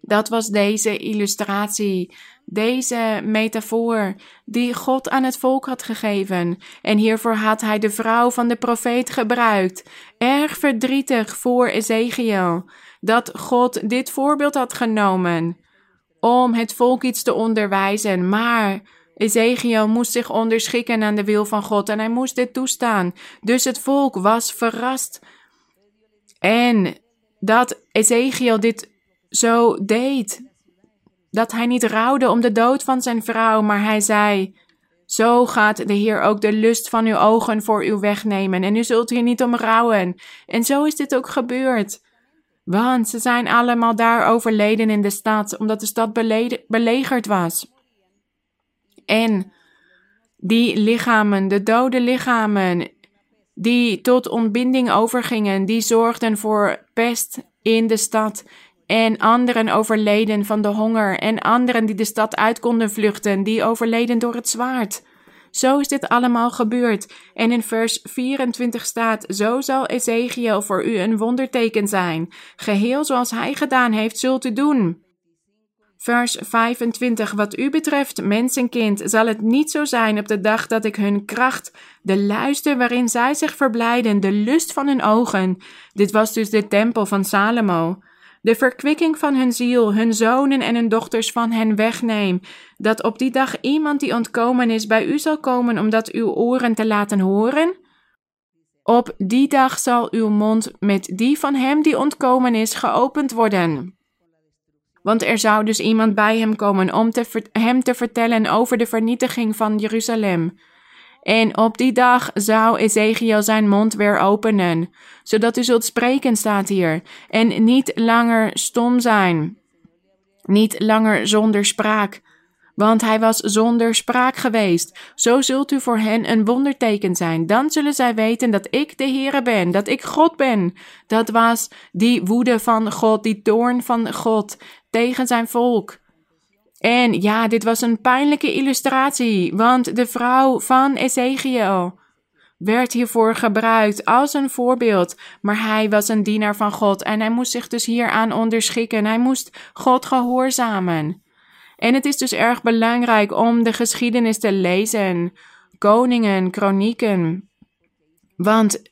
Dat was deze illustratie, deze metafoor die God aan het volk had gegeven. En hiervoor had hij de vrouw van de profeet gebruikt. Erg verdrietig voor Ezekiel dat God dit voorbeeld had genomen om het volk iets te onderwijzen. Maar Ezekiel moest zich onderschikken aan de wil van God en hij moest dit toestaan. Dus het volk was verrast. En dat Ezekiel dit zo deed. Dat hij niet rouwde om de dood van zijn vrouw, maar hij zei: Zo gaat de Heer ook de lust van uw ogen voor u wegnemen, en u zult hier niet om rouwen. En zo is dit ook gebeurd. Want ze zijn allemaal daar overleden in de stad, omdat de stad belegerd was. En die lichamen, de dode lichamen, die tot ontbinding overgingen, die zorgden voor pest in de stad en anderen overleden van de honger, en anderen die de stad uit konden vluchten, die overleden door het zwaard. Zo is dit allemaal gebeurd. En in vers 24 staat: Zo zal Ezekiel voor u een wonderteken zijn. Geheel zoals hij gedaan heeft, zult u doen. Vers 25. Wat u betreft, mensenkind, zal het niet zo zijn op de dag dat ik hun kracht, de luister waarin zij zich verblijden, de lust van hun ogen. Dit was dus de tempel van Salomo de verkwikking van hun ziel, hun zonen en hun dochters van hen wegneem, dat op die dag iemand die ontkomen is bij u zal komen om dat uw oren te laten horen? Op die dag zal uw mond met die van hem die ontkomen is geopend worden. Want er zou dus iemand bij hem komen om hem te vertellen over de vernietiging van Jeruzalem. En op die dag zou Ezekiel zijn mond weer openen, zodat u zult spreken, staat hier, en niet langer stom zijn, niet langer zonder spraak, want hij was zonder spraak geweest. Zo zult u voor hen een wonderteken zijn. Dan zullen zij weten dat ik de Heere ben, dat ik God ben. Dat was die woede van God, die toorn van God tegen zijn volk. En ja, dit was een pijnlijke illustratie, want de vrouw van Ezekiel werd hiervoor gebruikt als een voorbeeld. Maar hij was een dienaar van God en hij moest zich dus hieraan onderschikken. Hij moest God gehoorzamen. En het is dus erg belangrijk om de geschiedenis te lezen, koningen, kronieken. Want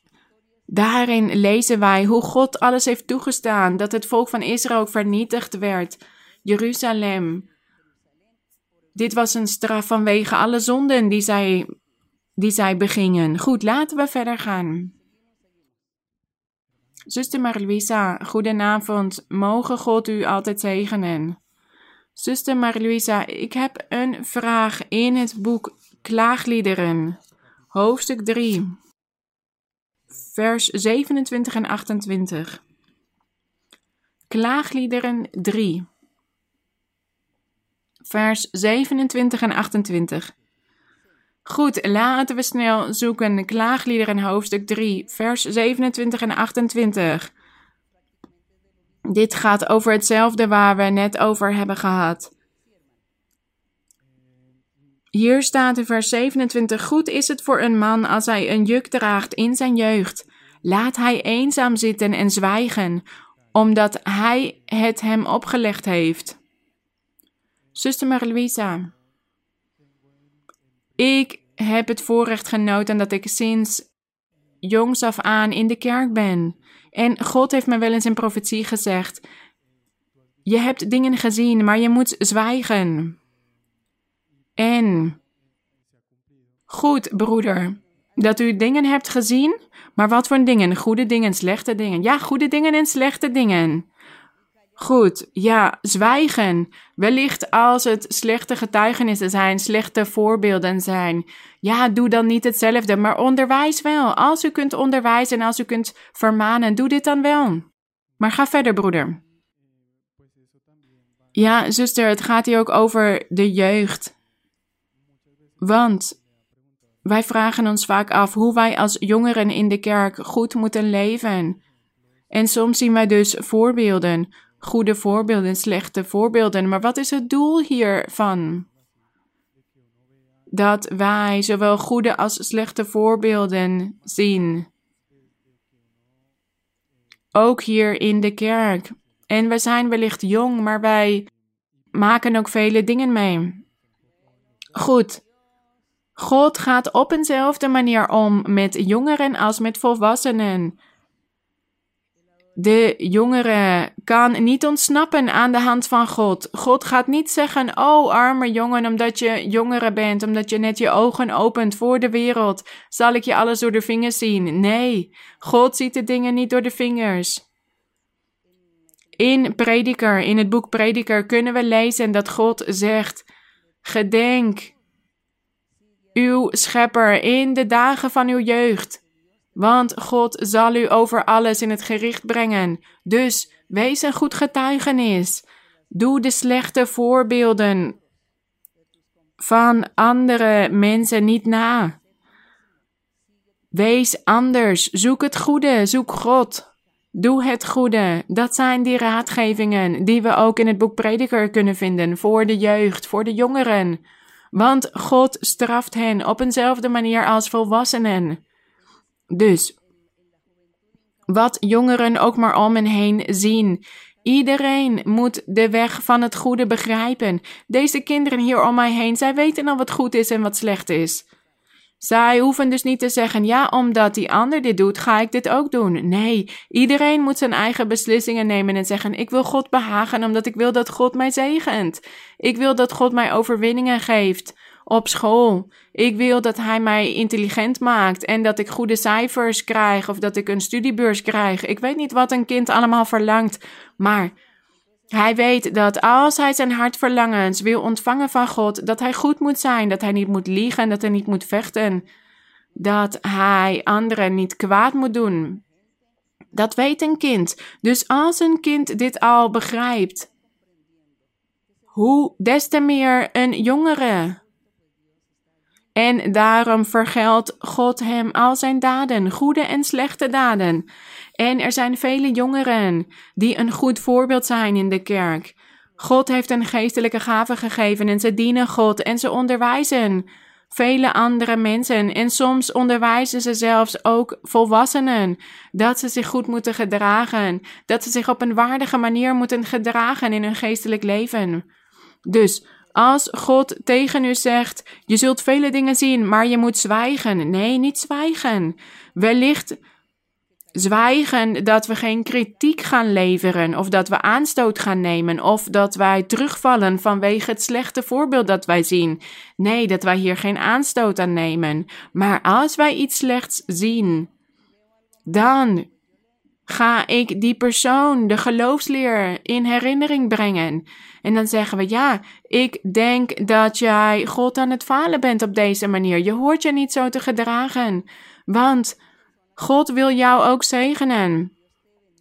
daarin lezen wij hoe God alles heeft toegestaan, dat het volk van Israël vernietigd werd. Jeruzalem. Dit was een straf vanwege alle zonden die zij die zij begingen. Goed, laten we verder gaan. Zuster Marluisa, goedenavond. Mogen God u altijd zegenen. Zuster Marluisa, ik heb een vraag in het boek Klaagliederen, hoofdstuk 3, vers 27 en 28. Klaagliederen 3, vers 27 en 28. Goed, laten we snel zoeken. Klaagliederen hoofdstuk 3, vers 27 en 28. Dit gaat over hetzelfde waar we net over hebben gehad. Hier staat in vers 27: Goed is het voor een man als hij een juk draagt in zijn jeugd. Laat hij eenzaam zitten en zwijgen, omdat hij het hem opgelegd heeft. Zuster Marie-Louisa. Ik heb het voorrecht genoten dat ik sinds jongs af aan in de kerk ben. En God heeft me wel eens in profetie gezegd: Je hebt dingen gezien, maar je moet zwijgen. En goed, broeder, dat u dingen hebt gezien, maar wat voor dingen? Goede dingen, slechte dingen. Ja, goede dingen en slechte dingen. Goed, ja, zwijgen. Wellicht als het slechte getuigenissen zijn, slechte voorbeelden zijn. Ja, doe dan niet hetzelfde, maar onderwijs wel. Als u kunt onderwijzen en als u kunt vermanen, doe dit dan wel. Maar ga verder, broeder. Ja, zuster, het gaat hier ook over de jeugd. Want wij vragen ons vaak af hoe wij als jongeren in de kerk goed moeten leven. En soms zien wij dus voorbeelden goede voorbeelden, slechte voorbeelden. Maar wat is het doel hiervan? Dat wij zowel goede als slechte voorbeelden zien. Ook hier in de kerk. En we zijn wellicht jong, maar wij maken ook vele dingen mee. Goed. God gaat op eenzelfde manier om met jongeren als met volwassenen. De jongere kan niet ontsnappen aan de hand van God. God gaat niet zeggen: Oh, arme jongen, omdat je jongere bent, omdat je net je ogen opent voor de wereld, zal ik je alles door de vingers zien. Nee, God ziet de dingen niet door de vingers. In Prediker, in het boek Prediker, kunnen we lezen dat God zegt: Gedenk uw schepper in de dagen van uw jeugd want God zal u over alles in het gericht brengen. Dus wees een goed getuigenis. Doe de slechte voorbeelden van andere mensen niet na. Wees anders. Zoek het goede. Zoek God. Doe het goede. Dat zijn die raadgevingen die we ook in het boek Prediker kunnen vinden voor de jeugd, voor de jongeren. Want God straft hen op eenzelfde manier als volwassenen. Dus, wat jongeren ook maar om en heen zien. Iedereen moet de weg van het goede begrijpen. Deze kinderen hier om mij heen, zij weten al wat goed is en wat slecht is. Zij hoeven dus niet te zeggen: ja, omdat die ander dit doet, ga ik dit ook doen. Nee, iedereen moet zijn eigen beslissingen nemen en zeggen: ik wil God behagen omdat ik wil dat God mij zegent. Ik wil dat God mij overwinningen geeft op school. Ik wil dat hij mij intelligent maakt en dat ik goede cijfers krijg of dat ik een studiebeurs krijg. Ik weet niet wat een kind allemaal verlangt, maar hij weet dat als hij zijn hartverlangens wil ontvangen van God, dat hij goed moet zijn, dat hij niet moet liegen, dat hij niet moet vechten, dat hij anderen niet kwaad moet doen. Dat weet een kind. Dus als een kind dit al begrijpt, hoe des te meer een jongere. En daarom vergeldt God hem al zijn daden, goede en slechte daden. En er zijn vele jongeren die een goed voorbeeld zijn in de kerk. God heeft een geestelijke gave gegeven en ze dienen God en ze onderwijzen vele andere mensen. En soms onderwijzen ze zelfs ook volwassenen dat ze zich goed moeten gedragen, dat ze zich op een waardige manier moeten gedragen in hun geestelijk leven. Dus als God tegen u zegt: Je zult vele dingen zien, maar je moet zwijgen. Nee, niet zwijgen. Wellicht zwijgen dat we geen kritiek gaan leveren, of dat we aanstoot gaan nemen, of dat wij terugvallen vanwege het slechte voorbeeld dat wij zien. Nee, dat wij hier geen aanstoot aan nemen. Maar als wij iets slechts zien, dan ga ik die persoon, de geloofsleer, in herinnering brengen. En dan zeggen we, ja, ik denk dat jij God aan het falen bent op deze manier. Je hoort je niet zo te gedragen. Want God wil jou ook zegenen.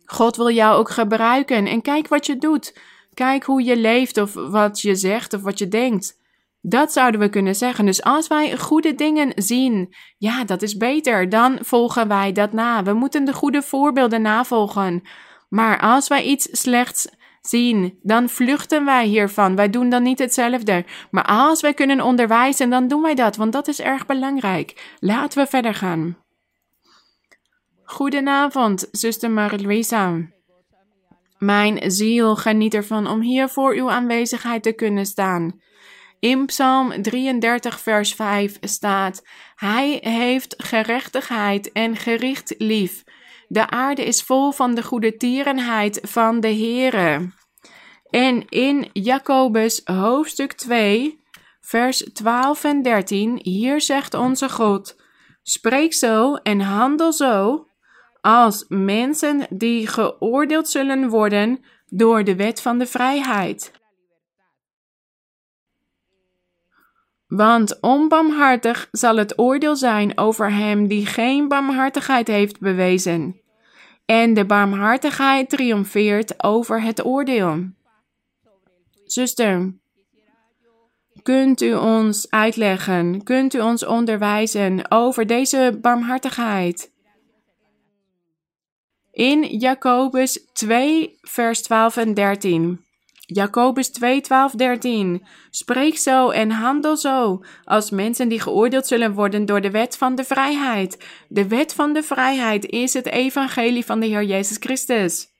God wil jou ook gebruiken. En kijk wat je doet. Kijk hoe je leeft of wat je zegt of wat je denkt. Dat zouden we kunnen zeggen. Dus als wij goede dingen zien, ja, dat is beter. Dan volgen wij dat na. We moeten de goede voorbeelden navolgen. Maar als wij iets slechts zien, dan vluchten wij hiervan. Wij doen dan niet hetzelfde. Maar als wij kunnen onderwijzen, dan doen wij dat, want dat is erg belangrijk. Laten we verder gaan. Goedenavond, zuster Marie-Louisa. Mijn ziel geniet ervan om hier voor uw aanwezigheid te kunnen staan. In Psalm 33, vers 5 staat: Hij heeft gerechtigheid en gericht lief. De aarde is vol van de goede tierenheid van de Heere. En in Jacobus hoofdstuk 2, vers 12 en 13, hier zegt onze God: Spreek zo en handel zo als mensen die geoordeeld zullen worden door de wet van de vrijheid. Want onbarmhartig zal het oordeel zijn over hem die geen barmhartigheid heeft bewezen. En de barmhartigheid triomfeert over het oordeel. Zuster, kunt u ons uitleggen, kunt u ons onderwijzen over deze barmhartigheid? In Jacobus 2, vers 12 en 13. Jacobus 2, 12, 13. Spreek zo en handel zo, als mensen die geoordeeld zullen worden door de wet van de vrijheid. De wet van de vrijheid is het evangelie van de Heer Jezus Christus.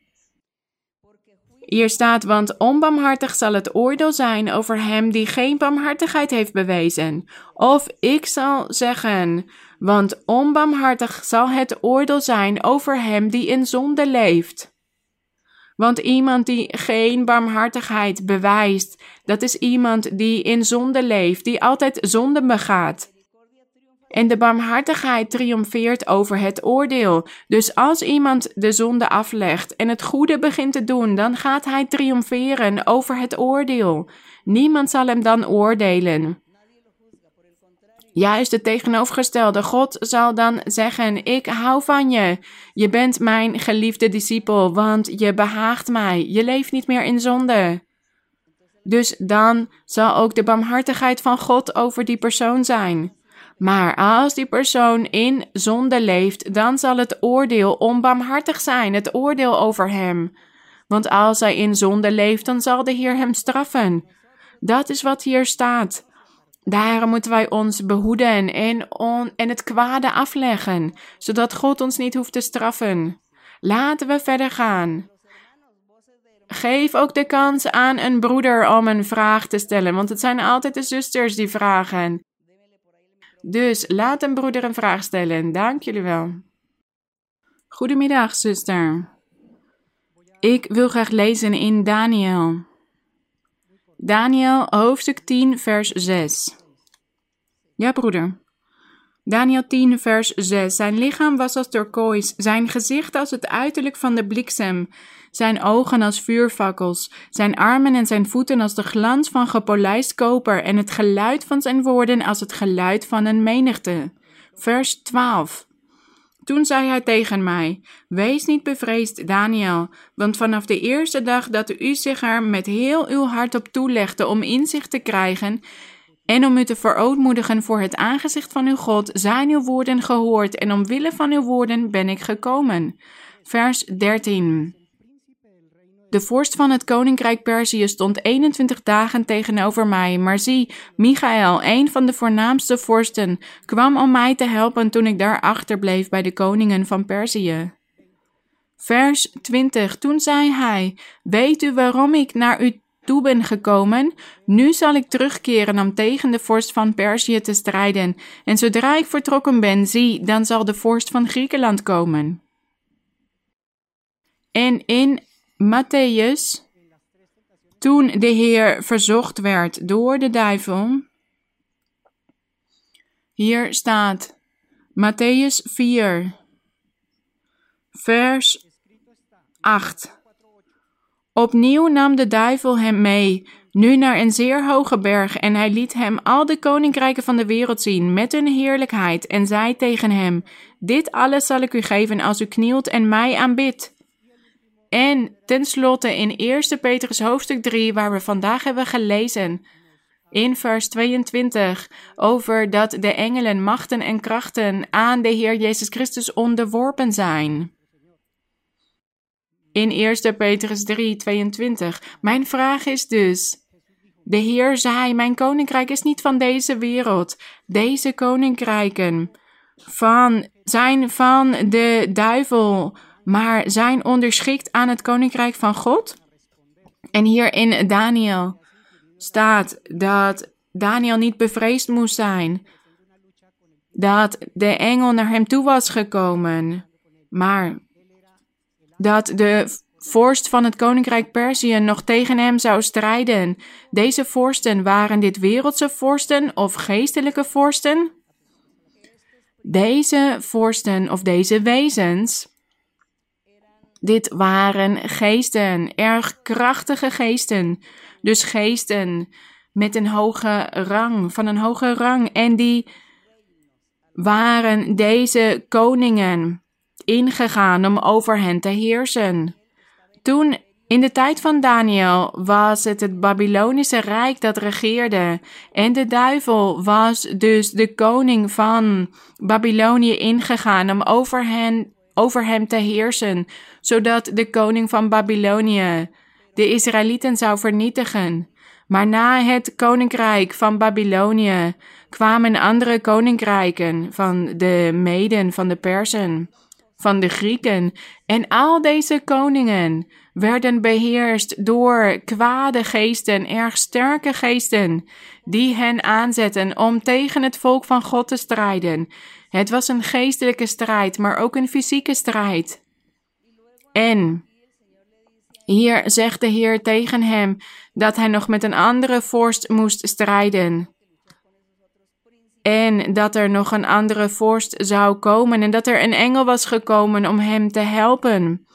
Hier staat, want onbarmhartig zal het oordeel zijn over hem die geen barmhartigheid heeft bewezen. Of ik zal zeggen, want onbarmhartig zal het oordeel zijn over hem die in zonde leeft. Want iemand die geen barmhartigheid bewijst, dat is iemand die in zonde leeft, die altijd zonde begaat. En de barmhartigheid triomfeert over het oordeel. Dus als iemand de zonde aflegt en het goede begint te doen, dan gaat hij triomferen over het oordeel. Niemand zal hem dan oordelen. Juist het tegenovergestelde. God zal dan zeggen: Ik hou van je. Je bent mijn geliefde discipel, want je behaagt mij. Je leeft niet meer in zonde. Dus dan zal ook de barmhartigheid van God over die persoon zijn. Maar als die persoon in zonde leeft, dan zal het oordeel onbarmhartig zijn, het oordeel over hem. Want als hij in zonde leeft, dan zal de Heer hem straffen. Dat is wat hier staat. Daarom moeten wij ons behoeden en, en het kwade afleggen, zodat God ons niet hoeft te straffen. Laten we verder gaan. Geef ook de kans aan een broeder om een vraag te stellen, want het zijn altijd de zusters die vragen. Dus laat een broeder een vraag stellen. Dank jullie wel. Goedemiddag, zuster. Ik wil graag lezen in Daniel. Daniel, hoofdstuk 10, vers 6. Ja, broeder. Daniel 10, vers 6. Zijn lichaam was als turkoois, zijn gezicht als het uiterlijk van de bliksem, zijn ogen als vuurfakkels, zijn armen en zijn voeten als de glans van gepolijst koper en het geluid van zijn woorden als het geluid van een menigte. Vers 12. Toen zei hij tegen mij: Wees niet bevreesd, Daniel, want vanaf de eerste dag dat u zich er met heel uw hart op toelegde om inzicht te krijgen en om u te verootmoedigen voor het aangezicht van uw God, zijn uw woorden gehoord en omwille van uw woorden ben ik gekomen. Vers 13. De vorst van het koninkrijk Perzië stond 21 dagen tegenover mij, maar zie, Michael, een van de voornaamste vorsten, kwam om mij te helpen toen ik daar achterbleef bij de koningen van Perzië. Vers 20. Toen zei hij: Weet u waarom ik naar u toe ben gekomen? Nu zal ik terugkeren om tegen de vorst van Perzië te strijden. En zodra ik vertrokken ben, zie, dan zal de vorst van Griekenland komen. En in Matthäus, toen de Heer verzocht werd door de duivel, hier staat Matthäus 4, vers 8. Opnieuw nam de duivel hem mee, nu naar een zeer hoge berg, en hij liet hem al de koninkrijken van de wereld zien met hun heerlijkheid, en zei tegen hem: Dit alles zal ik u geven als u knielt en mij aanbidt. En tenslotte in 1 Petrus hoofdstuk 3, waar we vandaag hebben gelezen, in vers 22, over dat de engelen, machten en krachten aan de Heer Jezus Christus onderworpen zijn. In 1 Petrus 3, 22. Mijn vraag is dus. De Heer zei: Mijn koninkrijk is niet van deze wereld. Deze koninkrijken van, zijn van de duivel maar zijn onderschikt aan het koninkrijk van God. En hier in Daniel staat dat Daniel niet bevreesd moest zijn, dat de engel naar hem toe was gekomen, maar dat de vorst van het koninkrijk Perzië nog tegen hem zou strijden. Deze vorsten waren dit wereldse vorsten of geestelijke vorsten? Deze vorsten of deze wezens dit waren geesten, erg krachtige geesten. Dus geesten met een hoge rang, van een hoge rang. En die waren deze koningen ingegaan om over hen te heersen. Toen in de tijd van Daniel was het het Babylonische Rijk dat regeerde. En de duivel was dus de koning van Babylonië ingegaan om over hen over hem te heersen, zodat de koning van Babylonië de Israëlieten zou vernietigen. Maar na het koninkrijk van Babylonië kwamen andere koninkrijken van de Meden, van de Persen, van de Grieken. En al deze koningen werden beheerst door kwade geesten, erg sterke geesten, die hen aanzetten om tegen het volk van God te strijden. Het was een geestelijke strijd, maar ook een fysieke strijd. En hier zegt de Heer tegen hem dat hij nog met een andere vorst moest strijden. En dat er nog een andere vorst zou komen en dat er een engel was gekomen om hem te helpen.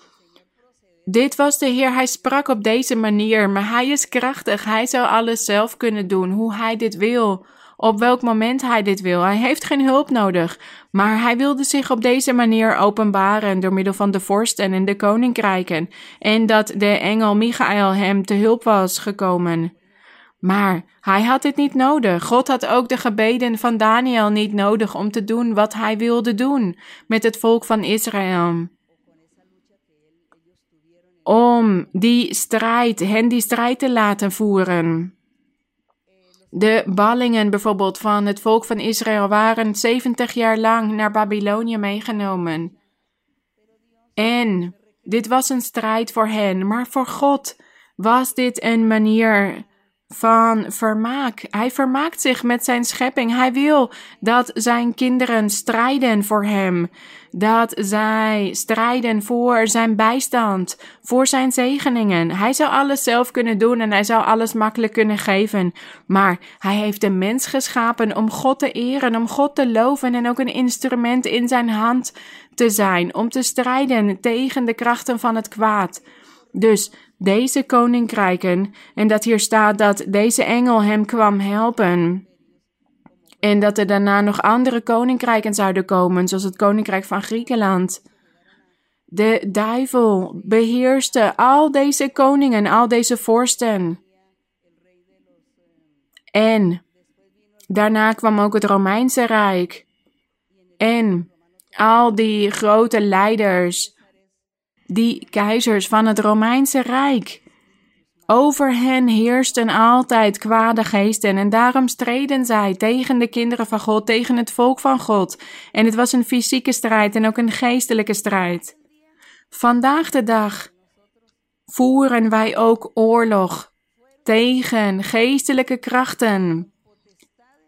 Dit was de Heer, hij sprak op deze manier, maar hij is krachtig, hij zou alles zelf kunnen doen, hoe hij dit wil op welk moment hij dit wil. Hij heeft geen hulp nodig, maar hij wilde zich op deze manier openbaren door middel van de vorsten en de koninkrijken, en dat de engel Michael hem te hulp was gekomen. Maar hij had dit niet nodig. God had ook de gebeden van Daniel niet nodig om te doen wat hij wilde doen met het volk van Israël. Om die strijd, hen die strijd te laten voeren. De ballingen bijvoorbeeld van het volk van Israël waren 70 jaar lang naar Babylonië meegenomen. En dit was een strijd voor hen, maar voor God was dit een manier van vermaak. Hij vermaakt zich met zijn schepping. Hij wil dat zijn kinderen strijden voor hem. Dat zij strijden voor zijn bijstand, voor zijn zegeningen. Hij zou alles zelf kunnen doen en hij zou alles makkelijk kunnen geven. Maar hij heeft de mens geschapen om God te eren, om God te loven en ook een instrument in zijn hand te zijn om te strijden tegen de krachten van het kwaad. Dus deze koninkrijken, en dat hier staat dat deze engel hem kwam helpen. En dat er daarna nog andere koninkrijken zouden komen, zoals het koninkrijk van Griekenland. De duivel beheerste al deze koningen, al deze vorsten. En daarna kwam ook het Romeinse Rijk. En al die grote leiders die keizers van het Romeinse Rijk. Over hen heersten altijd kwade geesten en daarom streden zij tegen de kinderen van God, tegen het volk van God. En het was een fysieke strijd en ook een geestelijke strijd. Vandaag de dag voeren wij ook oorlog tegen geestelijke krachten,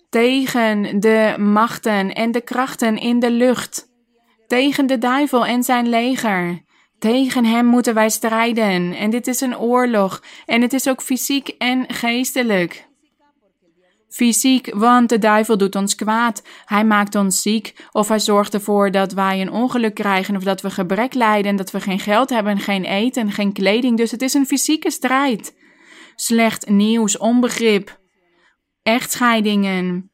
tegen de machten en de krachten in de lucht, tegen de duivel en zijn leger. Tegen hem moeten wij strijden. En dit is een oorlog. En het is ook fysiek en geestelijk. Fysiek, want de duivel doet ons kwaad. Hij maakt ons ziek. Of hij zorgt ervoor dat wij een ongeluk krijgen. Of dat we gebrek lijden. Dat we geen geld hebben, geen eten, geen kleding. Dus het is een fysieke strijd. Slecht nieuws, onbegrip. Echtscheidingen.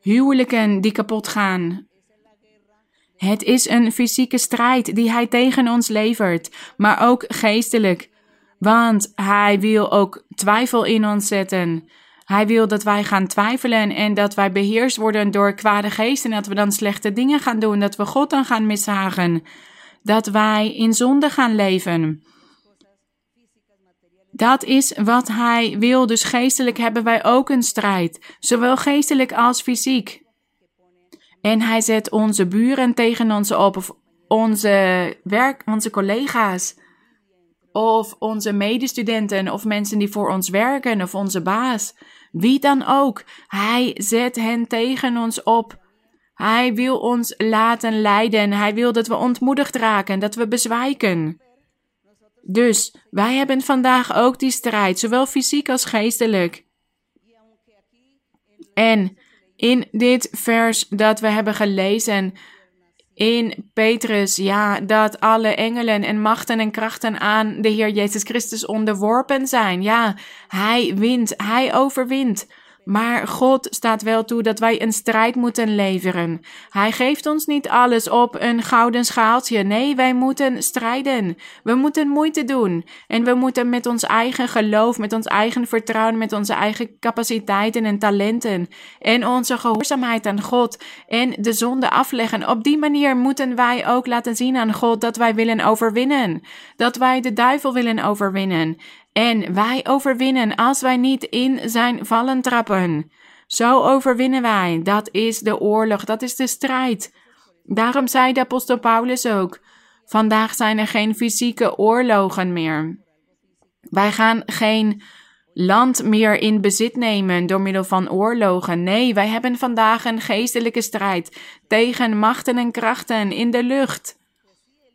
Huwelijken die kapot gaan. Het is een fysieke strijd die hij tegen ons levert, maar ook geestelijk. Want hij wil ook twijfel in ons zetten. Hij wil dat wij gaan twijfelen en dat wij beheerst worden door kwade geesten. En dat we dan slechte dingen gaan doen, dat we God dan gaan mishagen. Dat wij in zonde gaan leven. Dat is wat hij wil. Dus geestelijk hebben wij ook een strijd, zowel geestelijk als fysiek. En hij zet onze buren tegen ons op, of onze werk, onze collega's, of onze medestudenten, of mensen die voor ons werken, of onze baas. Wie dan ook, hij zet hen tegen ons op. Hij wil ons laten lijden. Hij wil dat we ontmoedigd raken, dat we bezwijken. Dus wij hebben vandaag ook die strijd, zowel fysiek als geestelijk. En in dit vers dat we hebben gelezen in Petrus, ja, dat alle engelen en machten en krachten aan de Heer Jezus Christus onderworpen zijn. Ja, Hij wint, Hij overwint. Maar God staat wel toe dat wij een strijd moeten leveren. Hij geeft ons niet alles op een gouden schaaltje. Nee, wij moeten strijden. We moeten moeite doen. En we moeten met ons eigen geloof, met ons eigen vertrouwen, met onze eigen capaciteiten en talenten en onze gehoorzaamheid aan God en de zonde afleggen. Op die manier moeten wij ook laten zien aan God dat wij willen overwinnen. Dat wij de duivel willen overwinnen. En wij overwinnen als wij niet in zijn vallen trappen. Zo overwinnen wij. Dat is de oorlog, dat is de strijd. Daarom zei de apostel Paulus ook: Vandaag zijn er geen fysieke oorlogen meer. Wij gaan geen land meer in bezit nemen door middel van oorlogen. Nee, wij hebben vandaag een geestelijke strijd tegen machten en krachten in de lucht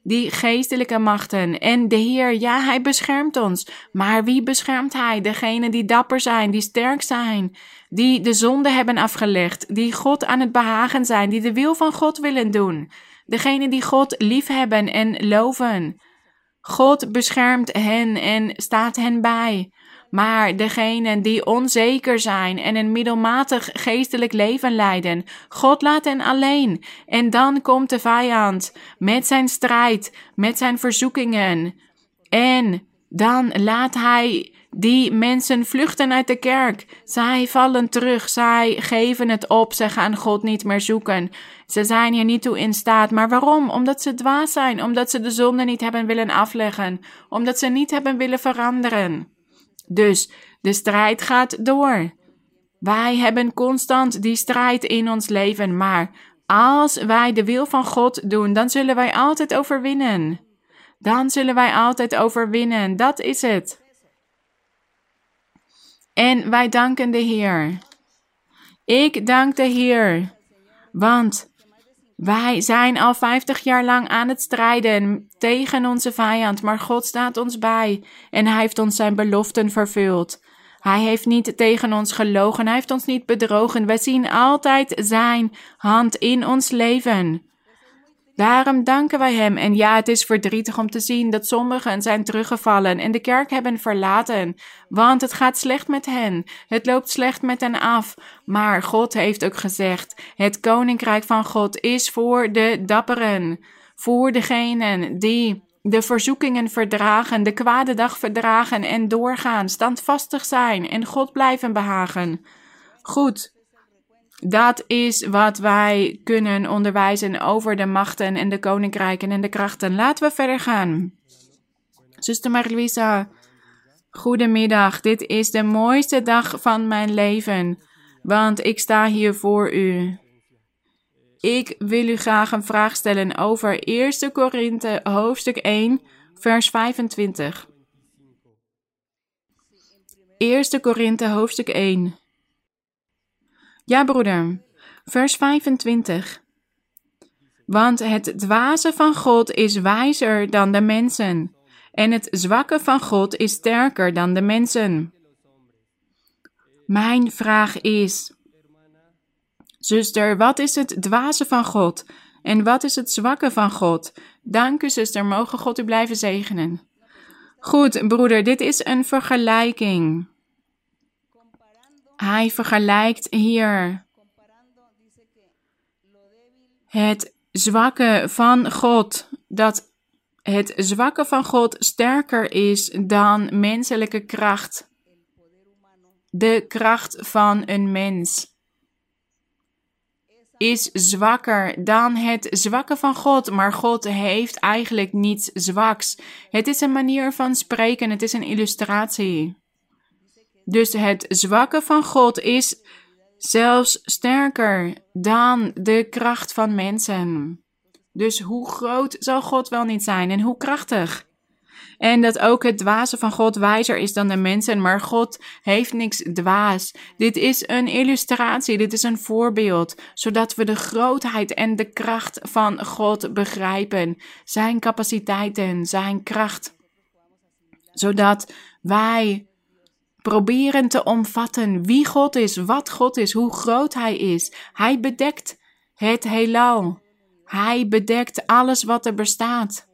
die geestelijke machten. En de Heer, ja, Hij beschermt ons. Maar wie beschermt Hij? Degenen die dapper zijn, die sterk zijn, die de zonde hebben afgelegd, die God aan het behagen zijn, die de wil van God willen doen. Degenen die God liefhebben en loven. God beschermt hen en staat hen bij. Maar degenen die onzeker zijn en een middelmatig geestelijk leven leiden, God laat hen alleen. En dan komt de vijand met zijn strijd, met zijn verzoekingen. En dan laat hij die mensen vluchten uit de kerk. Zij vallen terug, zij geven het op, ze gaan God niet meer zoeken. Ze zijn hier niet toe in staat. Maar waarom? Omdat ze dwaas zijn, omdat ze de zonde niet hebben willen afleggen, omdat ze niet hebben willen veranderen. Dus de strijd gaat door. Wij hebben constant die strijd in ons leven, maar als wij de wil van God doen, dan zullen wij altijd overwinnen. Dan zullen wij altijd overwinnen. Dat is het. En wij danken de Heer. Ik dank de Heer, want wij zijn al 50 jaar lang aan het strijden tegen onze vijand, maar God staat ons bij en Hij heeft ons zijn beloften vervuld. Hij heeft niet tegen ons gelogen, Hij heeft ons niet bedrogen. Wij zien altijd Zijn hand in ons leven. Daarom danken wij Hem. En ja, het is verdrietig om te zien dat sommigen zijn teruggevallen en de kerk hebben verlaten, want het gaat slecht met hen. Het loopt slecht met hen af. Maar God heeft ook gezegd: het koninkrijk van God is voor de dapperen, voor degenen die de verzoekingen verdragen, de kwade dag verdragen en doorgaan, standvastig zijn en God blijven behagen. Goed, dat is wat wij kunnen onderwijzen over de machten en de koninkrijken en de krachten. Laten we verder gaan. Zuster Marie-Louisa, goedemiddag. Dit is de mooiste dag van mijn leven, want ik sta hier voor u. Ik wil u graag een vraag stellen over 1 Korinthe hoofdstuk 1, vers 25. 1 Korinthe hoofdstuk 1. Ja, broeder, vers 25. Want het dwaze van God is wijzer dan de mensen, en het zwakke van God is sterker dan de mensen. Mijn vraag is: Zuster, wat is het dwaze van God? En wat is het zwakke van God? Dank u, zuster. Mogen God u blijven zegenen. Goed, broeder, dit is een vergelijking. Hij vergelijkt hier het zwakke van God, dat het zwakke van God sterker is dan menselijke kracht. De kracht van een mens is zwakker dan het zwakke van God, maar God heeft eigenlijk niets zwaks. Het is een manier van spreken, het is een illustratie. Dus het zwakke van God is zelfs sterker dan de kracht van mensen. Dus hoe groot zal God wel niet zijn en hoe krachtig? En dat ook het dwaze van God wijzer is dan de mensen, maar God heeft niks dwaas. Dit is een illustratie, dit is een voorbeeld, zodat we de grootheid en de kracht van God begrijpen. Zijn capaciteiten, zijn kracht. Zodat wij proberen te omvatten wie God is, wat God is, hoe groot Hij is. Hij bedekt het heelal. Hij bedekt alles wat er bestaat.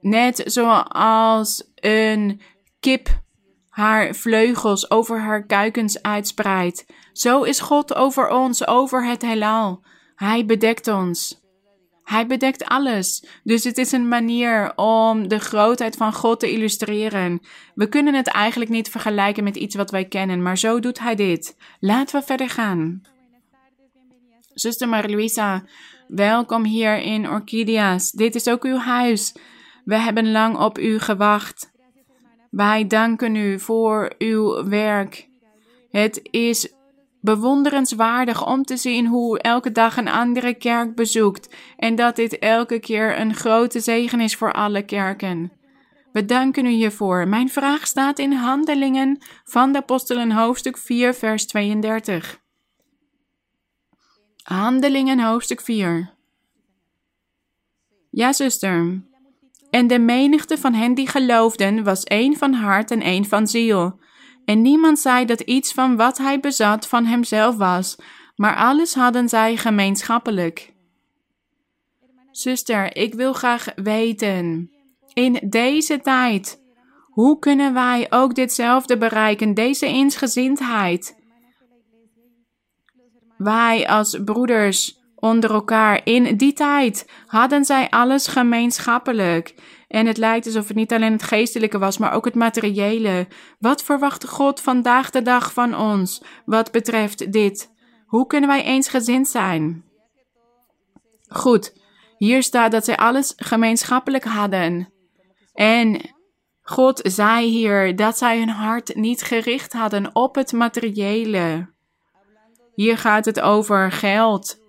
Net zoals een kip haar vleugels over haar kuikens uitspreidt. Zo is God over ons, over het heelal. Hij bedekt ons. Hij bedekt alles. Dus het is een manier om de grootheid van God te illustreren. We kunnen het eigenlijk niet vergelijken met iets wat wij kennen, maar zo doet hij dit. Laten we verder gaan. Zuster Marie-Louisa, welkom hier in Orchidea's. Dit is ook uw huis. We hebben lang op u gewacht. Wij danken u voor uw werk. Het is bewonderenswaardig om te zien hoe elke dag een andere kerk bezoekt en dat dit elke keer een grote zegen is voor alle kerken. We danken u hiervoor. Mijn vraag staat in Handelingen van de Apostelen, hoofdstuk 4, vers 32. Handelingen, hoofdstuk 4. Ja, zuster. En de menigte van hen die geloofden was één van hart en één van ziel. En niemand zei dat iets van wat hij bezat van hemzelf was, maar alles hadden zij gemeenschappelijk. Zuster, ik wil graag weten, in deze tijd, hoe kunnen wij ook ditzelfde bereiken, deze eensgezindheid? Wij als broeders onder elkaar. In die tijd hadden zij alles gemeenschappelijk. En het lijkt alsof het niet alleen het geestelijke was, maar ook het materiële. Wat verwacht God vandaag de dag van ons wat betreft dit? Hoe kunnen wij eensgezind zijn? Goed, hier staat dat zij alles gemeenschappelijk hadden. En God zei hier dat zij hun hart niet gericht hadden op het materiële. Hier gaat het over geld,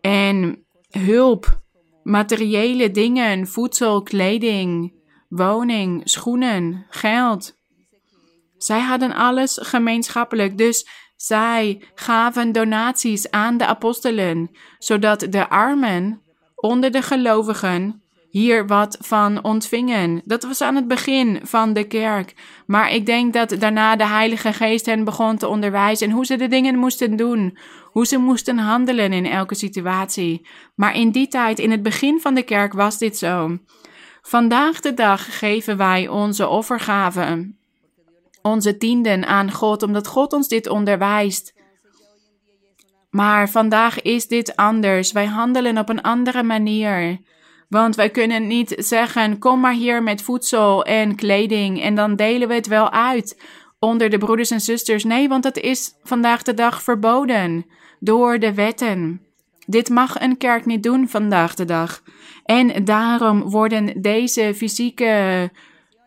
en hulp, materiële dingen, voedsel, kleding, woning, schoenen, geld. Zij hadden alles gemeenschappelijk, dus zij gaven donaties aan de apostelen, zodat de armen onder de gelovigen hier wat van ontvingen. Dat was aan het begin van de kerk. Maar ik denk dat daarna de Heilige Geest hen begon te onderwijzen hoe ze de dingen moesten doen, hoe ze moesten handelen in elke situatie. Maar in die tijd, in het begin van de kerk, was dit zo. Vandaag de dag geven wij onze offergaven, onze tienden aan God, omdat God ons dit onderwijst. Maar vandaag is dit anders. Wij handelen op een andere manier. Want wij kunnen niet zeggen: kom maar hier met voedsel en kleding en dan delen we het wel uit onder de broeders en zusters. Nee, want dat is vandaag de dag verboden door de wetten. Dit mag een kerk niet doen vandaag de dag. En daarom worden deze fysieke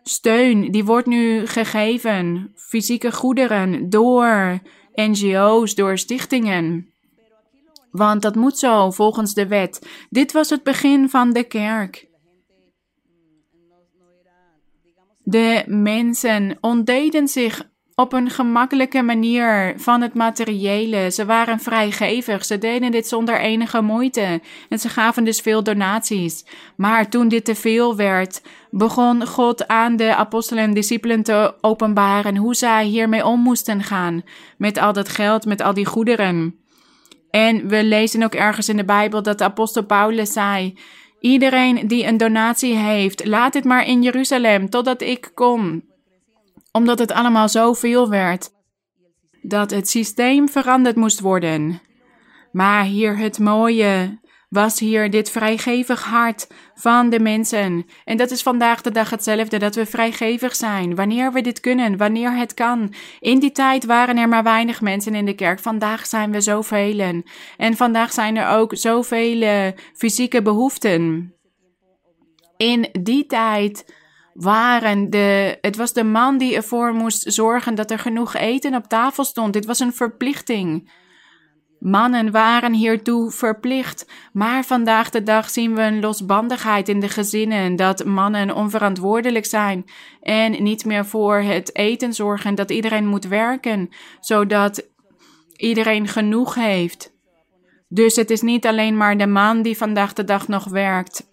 steun, die wordt nu gegeven, fysieke goederen, door NGO's, door stichtingen. Want dat moet zo volgens de wet. Dit was het begin van de kerk. De mensen ontdeden zich op een gemakkelijke manier van het materiële. Ze waren vrijgevig. Ze deden dit zonder enige moeite. En ze gaven dus veel donaties. Maar toen dit te veel werd, begon God aan de apostelen en discipelen te openbaren hoe zij hiermee om moesten gaan. Met al dat geld, met al die goederen. En we lezen ook ergens in de Bijbel dat de apostel Paulus zei: Iedereen die een donatie heeft, laat het maar in Jeruzalem totdat ik kom. Omdat het allemaal zoveel werd dat het systeem veranderd moest worden. Maar hier het mooie was hier dit vrijgevig hart van de mensen. En dat is vandaag de dag hetzelfde, dat we vrijgevig zijn, wanneer we dit kunnen, wanneer het kan. In die tijd waren er maar weinig mensen in de kerk, vandaag zijn we zoveel. En vandaag zijn er ook zoveel fysieke behoeften. In die tijd waren de, het was de man die ervoor moest zorgen dat er genoeg eten op tafel stond. Dit was een verplichting. Mannen waren hiertoe verplicht, maar vandaag de dag zien we een losbandigheid in de gezinnen, dat mannen onverantwoordelijk zijn en niet meer voor het eten zorgen, dat iedereen moet werken, zodat iedereen genoeg heeft. Dus het is niet alleen maar de man die vandaag de dag nog werkt,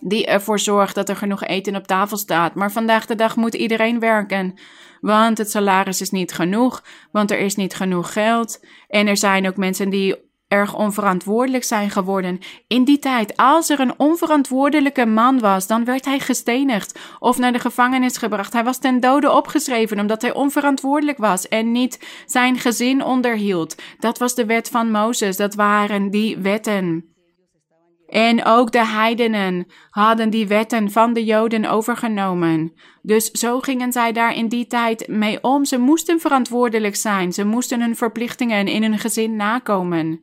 die ervoor zorgt dat er genoeg eten op tafel staat, maar vandaag de dag moet iedereen werken want het salaris is niet genoeg, want er is niet genoeg geld. En er zijn ook mensen die erg onverantwoordelijk zijn geworden. In die tijd, als er een onverantwoordelijke man was, dan werd hij gestenigd of naar de gevangenis gebracht. Hij was ten dode opgeschreven omdat hij onverantwoordelijk was en niet zijn gezin onderhield. Dat was de wet van Mozes, dat waren die wetten. En ook de heidenen hadden die wetten van de Joden overgenomen. Dus zo gingen zij daar in die tijd mee om. Ze moesten verantwoordelijk zijn. Ze moesten hun verplichtingen in hun gezin nakomen.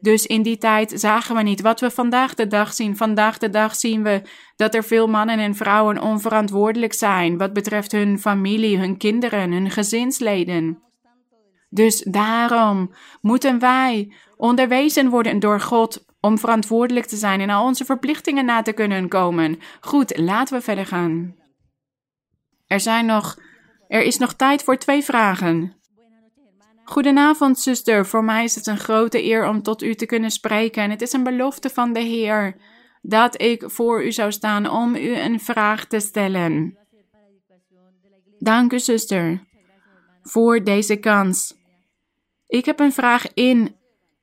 Dus in die tijd zagen we niet wat we vandaag de dag zien. Vandaag de dag zien we dat er veel mannen en vrouwen onverantwoordelijk zijn wat betreft hun familie, hun kinderen, hun gezinsleden. Dus daarom moeten wij onderwezen worden door God om verantwoordelijk te zijn en al onze verplichtingen na te kunnen komen. Goed, laten we verder gaan. Er, zijn nog, er is nog tijd voor twee vragen. Goedenavond, zuster. Voor mij is het een grote eer om tot u te kunnen spreken. En het is een belofte van de Heer dat ik voor u zou staan om u een vraag te stellen. Dank u, zuster, voor deze kans. Ik heb een vraag in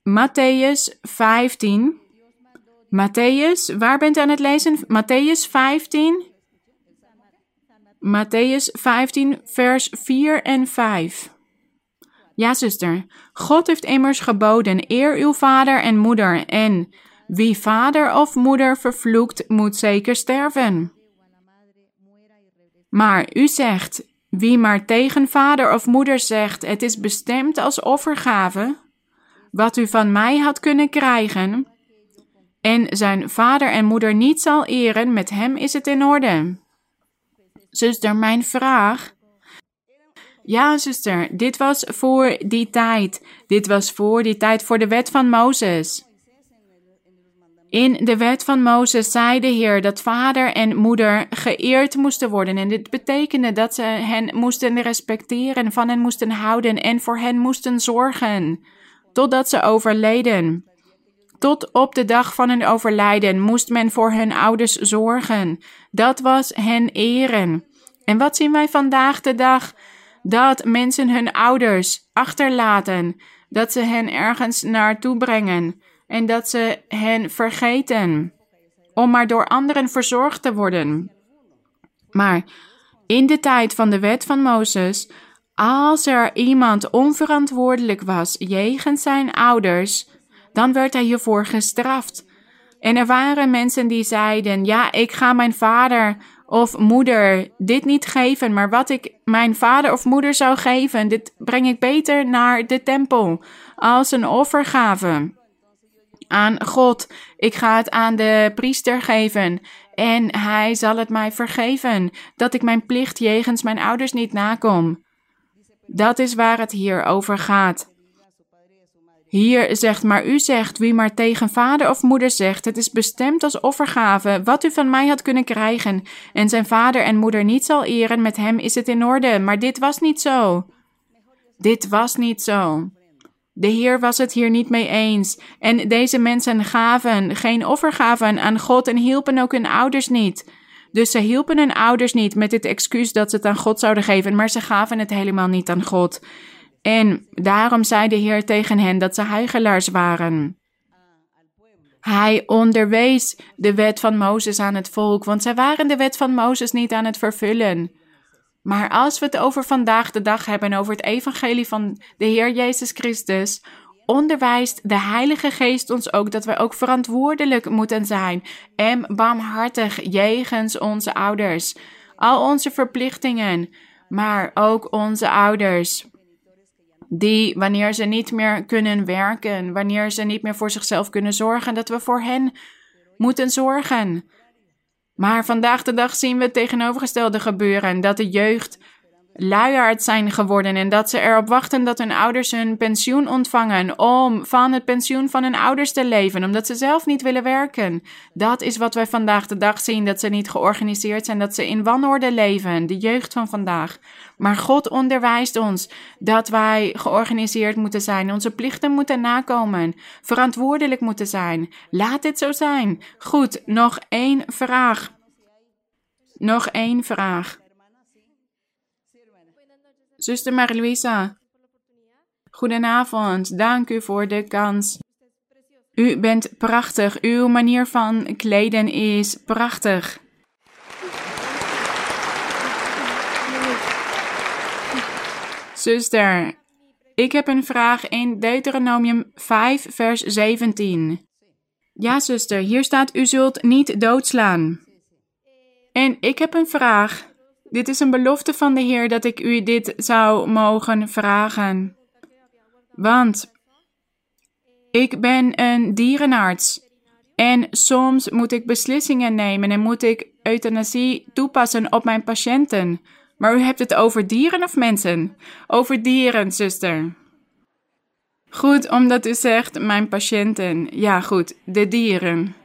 Matthäus 15. Matthäus, waar bent u aan het lezen? Matthäus 15. Matthäus 15, vers 4 en 5. Ja, zuster. God heeft immers geboden: eer uw vader en moeder. En wie vader of moeder vervloekt, moet zeker sterven. Maar u zegt: wie maar tegen vader of moeder zegt: het is bestemd als offergave, wat u van mij had kunnen krijgen, en zijn vader en moeder niet zal eren, met hem is het in orde. Zuster, mijn vraag. Ja, zuster, dit was voor die tijd. Dit was voor die tijd, voor de wet van Mozes. In de wet van Mozes zei de Heer dat vader en moeder geëerd moesten worden. En dit betekende dat ze hen moesten respecteren, van hen moesten houden en voor hen moesten zorgen totdat ze overleden. Tot op de dag van hun overlijden moest men voor hun ouders zorgen. Dat was hen eren. En wat zien wij vandaag de dag? Dat mensen hun ouders achterlaten, dat ze hen ergens naartoe brengen en dat ze hen vergeten, om maar door anderen verzorgd te worden. Maar in de tijd van de wet van Mozes als er iemand onverantwoordelijk was jegens zijn ouders, dan werd hij hiervoor gestraft. En er waren mensen die zeiden: Ja, ik ga mijn vader of moeder dit niet geven, maar wat ik mijn vader of moeder zou geven, dit breng ik beter naar de tempel als een offergave. aan God. Ik ga het aan de priester geven. En hij zal het mij vergeven dat ik mijn plicht jegens mijn ouders niet nakom. Dat is waar het hier over gaat. Hier zegt, maar u zegt, wie maar tegen vader of moeder zegt, het is bestemd als offergave, wat u van mij had kunnen krijgen, en zijn vader en moeder niet zal eren, met hem is het in orde. Maar dit was niet zo. Dit was niet zo. De Heer was het hier niet mee eens. En deze mensen gaven geen offergaven aan God en hielpen ook hun ouders niet. Dus ze hielpen hun ouders niet met het excuus dat ze het aan God zouden geven, maar ze gaven het helemaal niet aan God. En daarom zei de Heer tegen hen dat ze huigelaars waren. Hij onderwees de wet van Mozes aan het volk, want zij waren de wet van Mozes niet aan het vervullen. Maar als we het over vandaag de dag hebben, over het evangelie van de Heer Jezus Christus, onderwijst de Heilige Geest ons ook dat wij ook verantwoordelijk moeten zijn en barmhartig jegens onze ouders. Al onze verplichtingen, maar ook onze ouders. Die, wanneer ze niet meer kunnen werken, wanneer ze niet meer voor zichzelf kunnen zorgen, dat we voor hen moeten zorgen. Maar vandaag de dag zien we het tegenovergestelde gebeuren: dat de jeugd luiaard zijn geworden en dat ze erop wachten dat hun ouders hun pensioen ontvangen om van het pensioen van hun ouders te leven, omdat ze zelf niet willen werken. Dat is wat wij vandaag de dag zien, dat ze niet georganiseerd zijn, dat ze in wanorde leven, de jeugd van vandaag. Maar God onderwijst ons dat wij georganiseerd moeten zijn, onze plichten moeten nakomen, verantwoordelijk moeten zijn. Laat dit zo zijn. Goed, nog één vraag. Nog één vraag. Zuster Marie-Louisa, goedenavond. Dank u voor de kans. U bent prachtig. Uw manier van kleden is prachtig. Zuster, ik heb een vraag in Deuteronomium 5, vers 17. Ja, zuster, hier staat: U zult niet doodslaan. En ik heb een vraag. Dit is een belofte van de Heer dat ik u dit zou mogen vragen. Want ik ben een dierenarts en soms moet ik beslissingen nemen en moet ik euthanasie toepassen op mijn patiënten. Maar u hebt het over dieren of mensen? Over dieren, zuster. Goed, omdat u zegt mijn patiënten. Ja, goed, de dieren.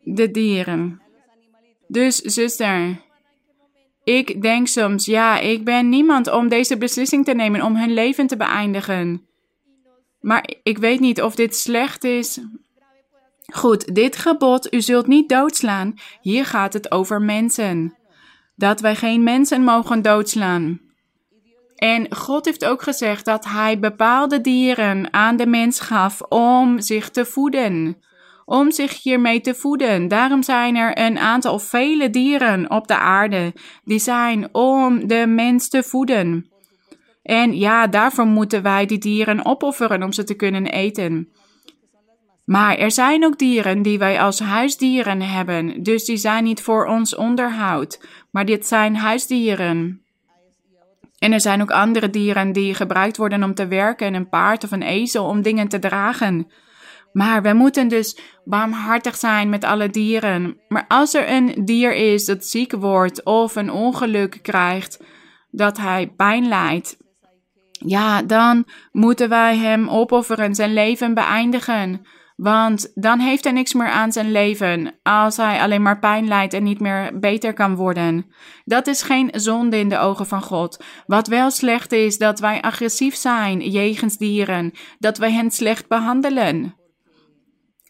De dieren. Dus, zuster, ik denk soms, ja, ik ben niemand om deze beslissing te nemen om hun leven te beëindigen. Maar ik weet niet of dit slecht is. Goed, dit gebod, u zult niet doodslaan, hier gaat het over mensen. Dat wij geen mensen mogen doodslaan. En God heeft ook gezegd dat Hij bepaalde dieren aan de mens gaf om zich te voeden om zich hiermee te voeden. Daarom zijn er een aantal vele dieren op de aarde die zijn om de mens te voeden. En ja, daarvoor moeten wij die dieren opofferen om ze te kunnen eten. Maar er zijn ook dieren die wij als huisdieren hebben, dus die zijn niet voor ons onderhoud, maar dit zijn huisdieren. En er zijn ook andere dieren die gebruikt worden om te werken, een paard of een ezel om dingen te dragen. Maar we moeten dus barmhartig zijn met alle dieren. Maar als er een dier is dat ziek wordt of een ongeluk krijgt, dat hij pijn lijdt, ja, dan moeten wij hem opofferen, zijn leven beëindigen. Want dan heeft hij niks meer aan zijn leven als hij alleen maar pijn lijdt en niet meer beter kan worden. Dat is geen zonde in de ogen van God. Wat wel slecht is, dat wij agressief zijn jegens dieren, dat wij hen slecht behandelen.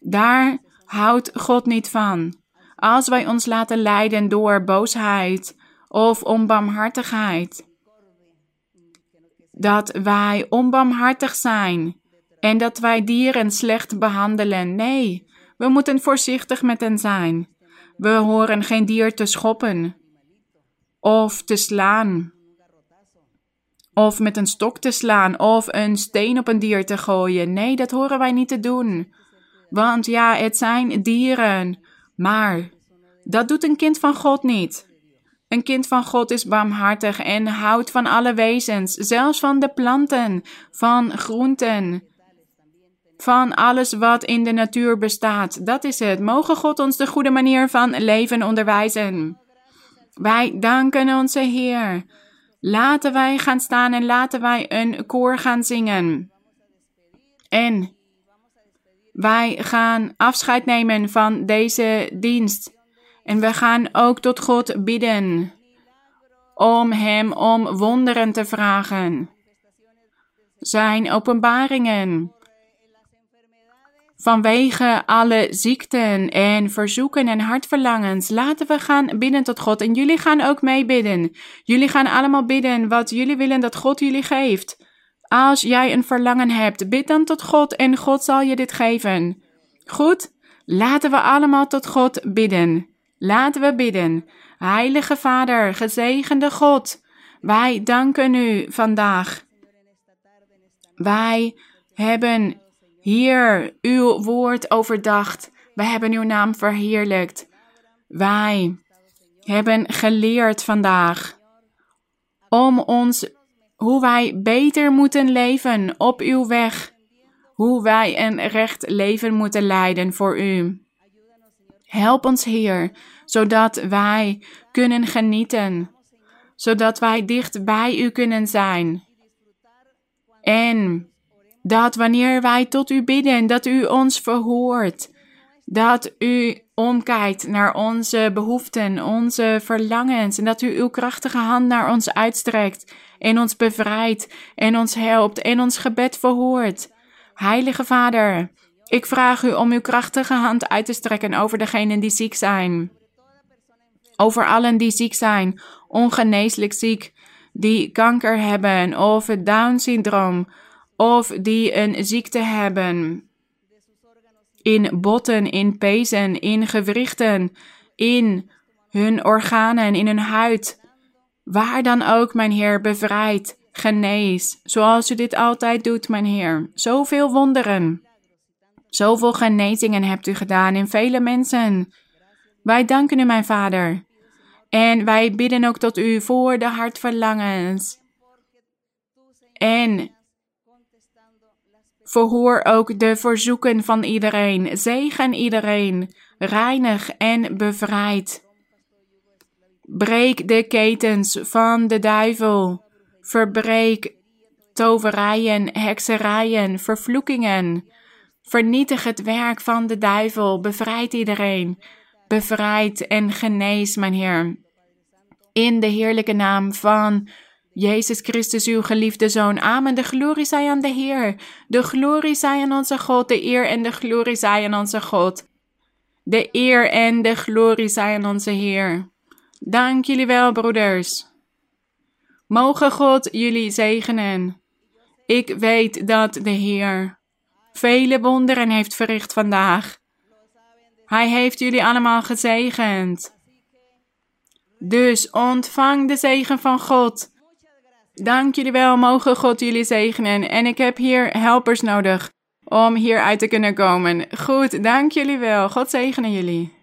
Daar houdt God niet van. Als wij ons laten leiden door boosheid of onbarmhartigheid, dat wij onbarmhartig zijn en dat wij dieren slecht behandelen. Nee, we moeten voorzichtig met hen zijn. We horen geen dier te schoppen of te slaan. Of met een stok te slaan of een steen op een dier te gooien. Nee, dat horen wij niet te doen. Want ja, het zijn dieren. Maar dat doet een kind van God niet. Een kind van God is barmhartig en houdt van alle wezens, zelfs van de planten, van groenten. van alles wat in de natuur bestaat. Dat is het. Mogen God ons de goede manier van leven onderwijzen. Wij danken onze Heer. Laten wij gaan staan en laten wij een koor gaan zingen. En wij gaan afscheid nemen van deze dienst. En we gaan ook tot God bidden. Om Hem om wonderen te vragen. Zijn openbaringen. Vanwege alle ziekten en verzoeken en hartverlangens, laten we gaan bidden tot God. En jullie gaan ook mee bidden. Jullie gaan allemaal bidden wat jullie willen dat God jullie geeft. Als jij een verlangen hebt, bid dan tot God en God zal je dit geven. Goed? Laten we allemaal tot God bidden. Laten we bidden. Heilige Vader, gezegende God, wij danken u vandaag. Wij hebben hier uw woord overdacht. Wij hebben uw naam verheerlijkt. Wij hebben geleerd vandaag om ons hoe wij beter moeten leven op uw weg, hoe wij een recht leven moeten leiden voor u. Help ons, Heer, zodat wij kunnen genieten, zodat wij dicht bij u kunnen zijn. En dat wanneer wij tot u bidden, dat u ons verhoort, dat u omkijkt naar onze behoeften, onze verlangens en dat u uw krachtige hand naar ons uitstrekt en ons bevrijdt en ons helpt en ons gebed verhoort. Heilige Vader, ik vraag u om uw krachtige hand uit te strekken over degenen die ziek zijn. Over allen die ziek zijn, ongeneeslijk ziek, die kanker hebben of Down-syndroom, of die een ziekte hebben in botten, in pezen, in gewrichten, in hun organen, in hun huid. Waar dan ook, mijn Heer, bevrijd, genees, zoals u dit altijd doet, mijn Heer. Zoveel wonderen, zoveel genezingen hebt u gedaan in vele mensen. Wij danken u, mijn Vader. En wij bidden ook tot u voor de hartverlangens. En Verhoor ook de verzoeken van iedereen. Zegen iedereen. Reinig en bevrijd. Breek de ketens van de duivel. Verbreek toverijen, hekserijen, vervloekingen. Vernietig het werk van de duivel. Bevrijd iedereen. Bevrijd en genees, mijn Heer. In de heerlijke naam van Jezus Christus, uw geliefde Zoon. Amen. De glorie zij aan de Heer. De glorie zij aan onze God. De eer en de glorie zij aan onze God. De eer en de glorie zij aan onze Heer. Dank jullie wel, broeders. Mogen God jullie zegenen. Ik weet dat de Heer vele wonderen heeft verricht vandaag. Hij heeft jullie allemaal gezegend. Dus ontvang de zegen van God. Dank jullie wel, mogen God jullie zegenen. En ik heb hier helpers nodig om hieruit te kunnen komen. Goed, dank jullie wel. God zegene jullie.